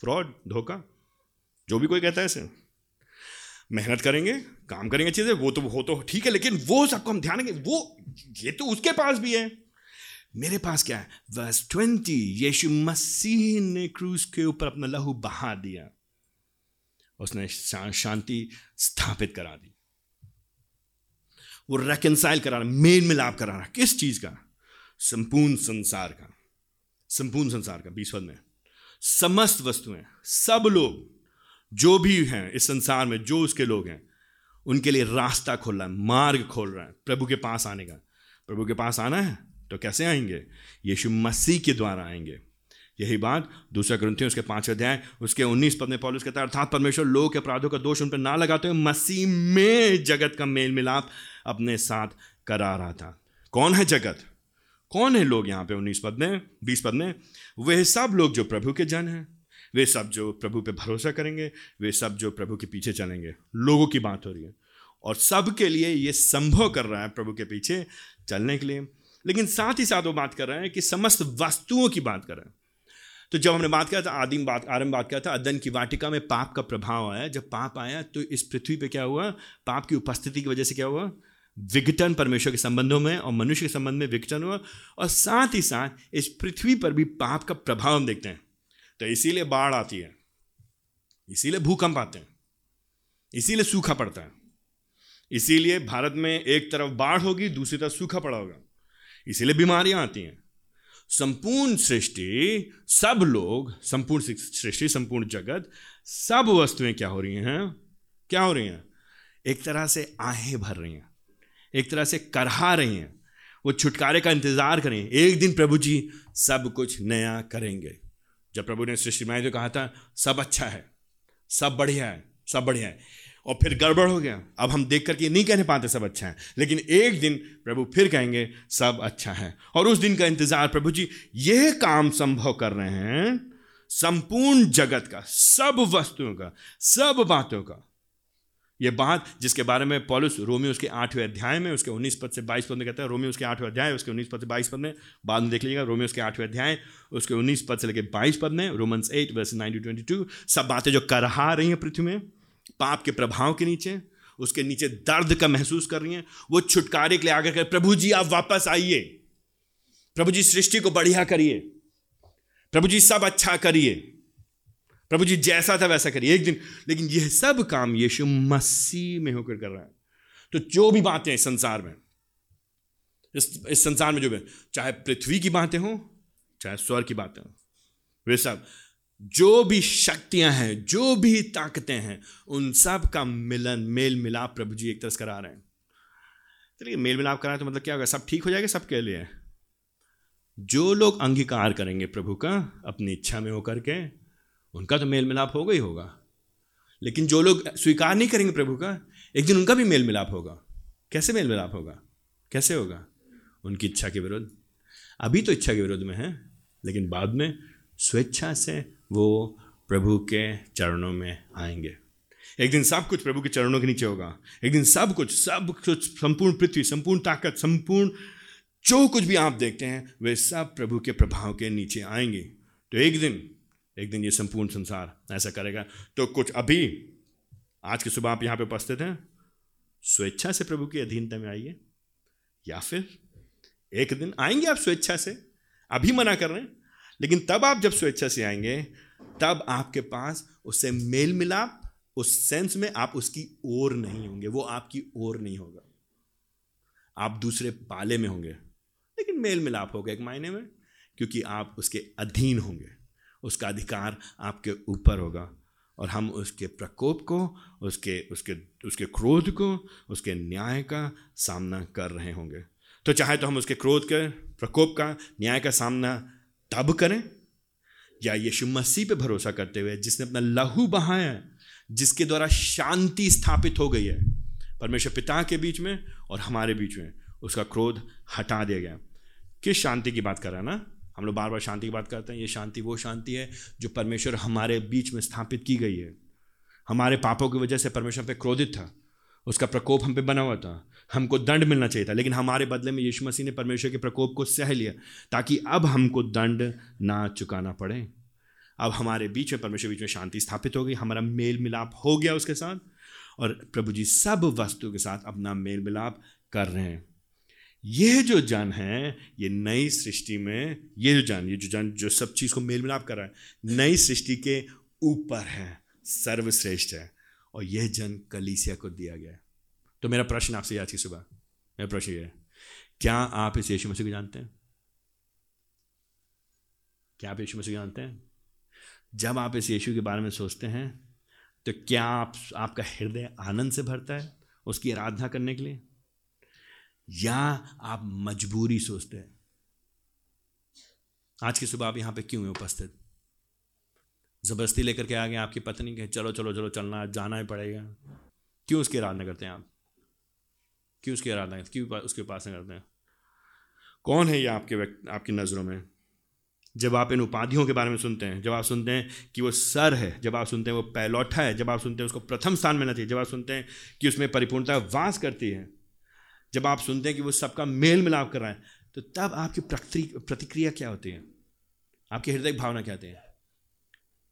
फ्रॉड, धोखा, जो भी कोई कहता है ऐसे। मेहनत करेंगे, काम करेंगे चीज़ें वो तो हो तो ठीक है, लेकिन वो सबको हम ध्यान वो, ये तो उसके पास भी है। मेरे पास क्या है? वर्स ट्वेंटी, यीशु मसीह ने क्रूज के ऊपर अपना लहू बहा दिया। उसने शांति स्थापित करा दी। वो रेकनसाइल करा रहा है मेल मिलाप करा रहा है किस चीज़ का? संपूर्ण संसार का। संपूर्ण संसार का बीसवद में। समस्त वस्तुएँ, सब लोग, जो भी हैं इस संसार में, जो उसके लोग हैं, उनके लिए रास्ता खोल रहा है, मार्ग खोल रहा है, प्रभु के पास आने का। प्रभु के पास आना है तो कैसे आएँगे? यीशु मसीह के द्वारा आएँगे। यही बात दूसरा ग्रंथि उसके पाँच अध्याय, उसके उन्नीस पद में पॉलिस कहता है, अर्थात परमेश्वर लोग के अपराधों का दोष उन पर ना लगाते हुए मसीह में जगत का मेल मिलाप अपने साथ करा रहा था। कौन है जगत? कौन है लोग यहाँ पे उन्नीस पद में, बीस पद में? वे सब लोग जो प्रभु के जन हैं। वे सब जो प्रभु पे भरोसा करेंगे, वे सब जो प्रभु के पीछे चलेंगे। लोगों की बात हो रही है। और सब के लिए ये संभव कर रहा है प्रभु के पीछे चलने के लिए। लेकिन साथ ही साथ वो बात कर रहे हैं कि समस्त वस्तुओं की बात कर रहे हैं। तो जब हमने बात किया था, आदिम बात, आरंभ बात किया था, अदन की वाटिका में पाप का प्रभाव आया। जब पाप आया तो इस पृथ्वी पे क्या हुआ? पाप की उपस्थिति की वजह से क्या हुआ? विघटन परमेश्वर के संबंधों में और मनुष्य के संबंध में विघटन हुआ और साथ ही साथ इस पृथ्वी पर भी पाप का प्रभाव हम देखते हैं। तो इसीलिए बाढ़ आती है। इसीलिए भूकंप आते हैं। इसीलिए सूखा पड़ता है। इसीलिए भारत में एक तरफ़ बाढ़ होगी, दूसरी तरफ़ सूखा पड़ा होगा। इसीलिए बीमारियाँ आती हैं। संपूर्ण सृष्टि, सब लोग, संपूर्ण सृष्टि, संपूर्ण जगत, सब वस्तुएँ क्या हो रही हैं? क्या हो रही हैं? एक तरह से आहें भर रही हैं। एक तरह से करहा रही हैं। वो छुटकारे का इंतज़ार करें। एक दिन प्रभु जी सब कुछ नया करेंगे। जब प्रभु ने सृष्टि में जो कहा था, सब अच्छा है, सब बढ़िया है, सब बढ़िया है। और फिर गड़बड़ हो गया। अब हम देख करके नहीं कहने पाते सब अच्छा है। लेकिन एक दिन प्रभु फिर कहेंगे, सब अच्छा है। और उस दिन का इंतज़ार प्रभु जी यह काम संभव कर रहे हैं, संपूर्ण जगत का, सब वस्तुओं का, सब बातों का। यह बात जिसके बारे में पॉलिस रोमियो उसके आठवें अध्याय में, उसके उन्नीस पद से बाईस पद में कहता है, रोमियो उसके आठवें अध्याय, उसके उन्नीस पद से बाईस पद में, बाद में देख लीजिएगा, रोमियो उसके आठवें अध्याय, उसके उन्नीस पद से लेकर बाईस पद में, Romans eight verse nineteen twenty two, सब बातें जो करहा रही हैं पृथ्वी में, पाप के प्रभाव के नीचे, उसके नीचे दर्द का महसूस कर रही हैं, वो छुटकारे के लिए आकर कर प्रभु जी आप वापस आइए, प्रभु जी सृष्टि को बढ़िया करिए, प्रभु जी सब अच्छा करिए। प्रभु जी, जैसा था वैसा करिए, एक दिन। लेकिन यह सब काम यीशु मसीह में होकर कर रहा है। तो जो भी बातें इस संसार में, इस इस संसार में जो भी, चाहे पृथ्वी की बातें हो, चाहे स्वर की बातें हो, वे सब, जो भी शक्तियाँ हैं, जो भी ताकतें हैं, उन सब का मिलन मेल मिलाप प्रभु जी एक तरह से करा रहे हैं। चलिए मेल मिलाप करा तो मतलब क्या होगा? सब ठीक हो जाएगा सबके लिए? जो लोग अंगीकार करेंगे प्रभु का, अपनी इच्छा में होकर के उनका तो मेल मिलाप होगा ही होगा। लेकिन जो लोग स्वीकार नहीं करेंगे प्रभु का, एक दिन उनका भी मेल मिलाप होगा। कैसे मेल मिलाप होगा? कैसे होगा? उनकी इच्छा के विरुद्ध। अभी तो इच्छा के विरुद्ध में है, लेकिन बाद में स्वेच्छा से वो प्रभु के चरणों में आएँगे। एक दिन सब कुछ प्रभु के चरणों के नीचे होगा। एक दिन सब कुछ सब कुछ, संपूर्ण पृथ्वी, संपूर्ण ताकत, संपूर्ण जो कुछ भी आप देखते हैं, वे सब प्रभु के प्रभाव के नीचे आएँगे। तो एक दिन एक दिन ये संपूर्ण संसार ऐसा करेगा। तो कुछ अभी, आज की सुबह आप यहाँ पे उपस्थित हैं, स्वेच्छा से प्रभु की अधीनता में आइए, या फिर एक दिन आएँगे आप स्वेच्छा से, अभी मना कर रहे हैं, लेकिन तब आप जब स्वेच्छा से आएँगे, तब आपके पास उससे मेल मिलाप, उस सेंस में आप उसकी ओर नहीं होंगे, वो आपकी ओर नहीं होगा। आप दूसरे पाले में होंगे, लेकिन मेल मिलाप होगा एक मायने में, क्योंकि आप उसके अधीन होंगे। उसका अधिकार आपके ऊपर होगा। और हम उसके प्रकोप को, उसके उसके उसके क्रोध को, उसके न्याय का सामना कर रहे होंगे। तो चाहे तो हम उसके क्रोध के, प्रकोप का, न्याय का सामना तब करें, या यीशु मसीह पे भरोसा करते हुए, जिसने अपना लहू बहाया, जिसके द्वारा शांति स्थापित हो गई है, परमेश्वर पिता के बीच में और हमारे बीच में, उसका क्रोध हटा दिया गया। किस शांति की बात कर रहा है ना? हम लोग बार बार शांति की बात करते हैं, ये शांति, वो शांति है, जो परमेश्वर हमारे बीच में स्थापित की गई है। हमारे पापों की वजह से परमेश्वर पे क्रोधित था, उसका प्रकोप हम पे बना हुआ था, हमको दंड मिलना चाहिए था, लेकिन हमारे बदले में यीशु मसीह ने परमेश्वर के प्रकोप को सह लिया, ताकि अब हमको दंड ना चुकाना पड़े। अब हमारे बीच में, परमेश्वर बीच में शांति स्थापित हो गई, हमारा मेल मिलाप हो गया उसके साथ, और प्रभु जी सब वस्तु के साथ अपना मेल मिलाप कर रहे हैं। यह जो जन है, ये नई सृष्टि में, ये जो जन, ये जो जन जो सब चीज़ को मेल मिलाप कर रहा है, नई सृष्टि के ऊपर है, सर्वश्रेष्ठ है। और यह जन कलीसिया को दिया गया है। तो मेरा प्रश्न आपसे आज की सुबह, मेरा प्रश्न ये है, क्या आप इस यीशु मसीह को जानते हैं? क्या आप यीशु मसीह को जानते हैं? जब आप इस यीशु के बारे में सोचते हैं तो क्या आप, आपका हृदय आनंद से भरता है उसकी आराधना करने के लिए? या आप मजबूरी सोचते हैं? आज की सुबह आप यहाँ पे क्यों हैं उपस्थित? ज़बरदस्ती लेकर के आ गए आपकी पत्नी के, चलो चलो चलो, चलना जाना ही पड़ेगा। क्यों उसकी आराधना करते हैं आप? क्यों उसकी आराधना क्यों उसके उपासना करते हैं? कौन है ये आपके व्यक्ति आपकी नज़रों में? जब आप इन उपाधियों के बारे में सुनते हैं, जब आप सुनते हैं कि वो सर है, जब आप सुनते हैं वो पैलौठा है, जब आप सुनते हैं उसको प्रथम स्थान में मिलना चाहिए, जब आप सुनते हैं कि उसमें परिपूर्णता वास करती है जब आप सुनते हैं कि वो सबका मेल मिलाप कर रहा है तो तब आपकी प्रतिक्रिया क्या होती है? आपकी हृदय भावना क्या होती है?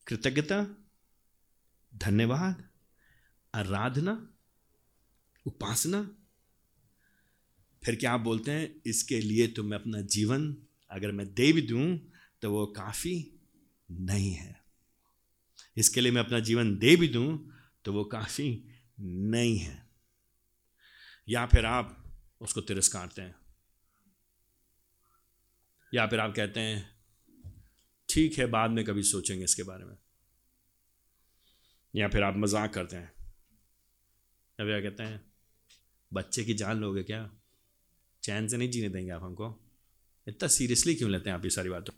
कृतज्ञता, धन्यवाद, आराधना, उपासना। फिर क्या आप बोलते हैं, इसके लिए तो मैं अपना जीवन, अगर मैं दे भी दूँ तो वो काफ़ी नहीं है। इसके लिए मैं अपना जीवन दे भी दूँ तो वो काफ़ी नहीं है। या फिर आप उसको तिरस्कारते हैं। या फिर आप कहते हैं, ठीक है, बाद में कभी सोचेंगे इसके बारे में। या फिर आप मज़ाक करते हैं। या फिर कहते हैं, बच्चे की जान लोगे क्या? चैन से नहीं जीने देंगे आप हमको? इतना सीरियसली क्यों लेते हैं आप ये सारी बातों?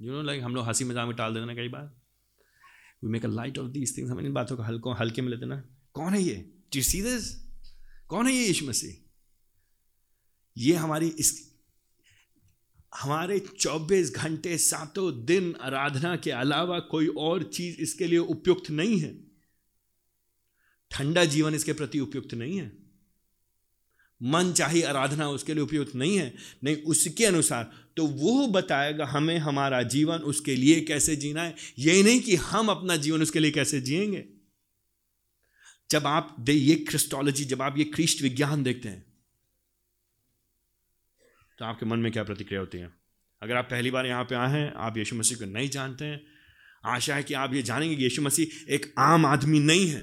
यू नो लाइक हम लोग हँसी मज़ाक में टाल देते ना कई बार। We make a light of these things हम इन बातों को हल्को हल्के में लेते ना। कौन है ये? टू सी दिस कौन है ये यीशु मसीह? ये हमारी इस, हमारे 24 घंटे, सातों दिन आराधना के अलावा कोई और चीज़ इसके लिए उपयुक्त नहीं है। ठंडा जीवन इसके प्रति उपयुक्त नहीं है। मन चाहे आराधना उसके लिए उपयुक्त नहीं है, नहीं, उसके अनुसार। तो वो बताएगा हमें हमारा जीवन उसके लिए कैसे जीना है। यही नहीं कि हम अपना जीवन उसके लिए कैसे जिएँगे। जब आप दे ये क्रिस्टोलॉजी जब आप ये क्रिस्ट विज्ञान देखते हैं तो आपके मन में क्या प्रतिक्रिया होती है? अगर आप पहली बार यहाँ पे आए हैं, आप यीशु मसीह को नहीं जानते हैं, आशा है कि आप ये जानेंगे यीशु मसीह एक आम आदमी नहीं है।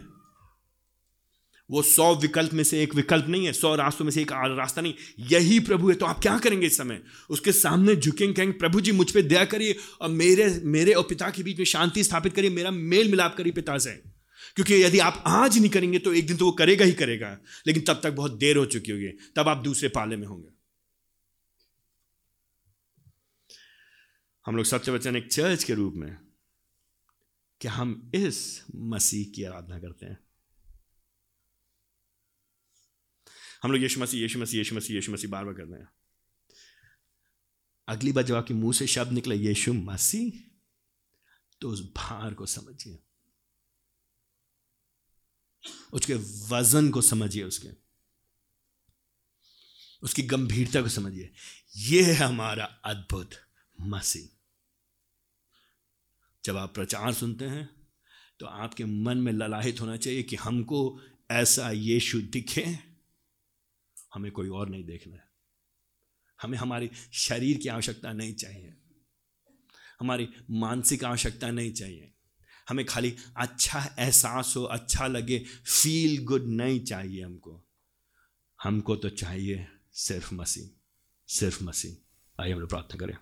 वो सौ विकल्प में से एक विकल्प नहीं है, सौ रास्तों में से एक रास्ता नहीं, यही प्रभु है तो आप क्या करेंगे इस समय? उसके सामने झुकेंगे, कहेंगे, प्रभु जी, मुझ पर दया करिए और मेरे मेरे और पिता के बीच में शांति स्थापित करिए, मेरा मेल मिलाप करिए, पिता से। क्योंकि यदि आप आज नहीं करेंगे तो एक दिन तो वो करेगा ही करेगा। लेकिन तब तक बहुत देर हो चुकी होगी। तब आप दूसरे पाले में होंगे। हम लोग सत्य वचन एक चर्च के रूप में कि हम इस मसीह की आराधना करते हैं। हम लोग यीशु मसीह यीशु मसीह यीशु मसीह यीशु मसीह बार बार करते हैं। अगली बार जब आपके मुँह से शब्द निकले, यीशु मसीह तो उस भार को समझिए। उसके वज़न को समझिए उसके। उसकी गंभीरता को समझिए। यह है हमारा अद्भुत मसीह जब आप प्रचार सुनते हैं तो आपके मन में ललाहित होना चाहिए कि हमको ऐसा यीशु दिखे। हमें कोई और नहीं देखना है। हमें हमारी शरीर की आवश्यकता नहीं चाहिए। हमारी मानसिक आवश्यकता नहीं चाहिए। हमें खाली अच्छा एहसास हो अच्छा लगे फील गुड नहीं चाहिए हमको। हमको तो चाहिए सिर्फ़ मसीह सिर्फ़ मसीह। आइए हम लोग प्रार्थना करें।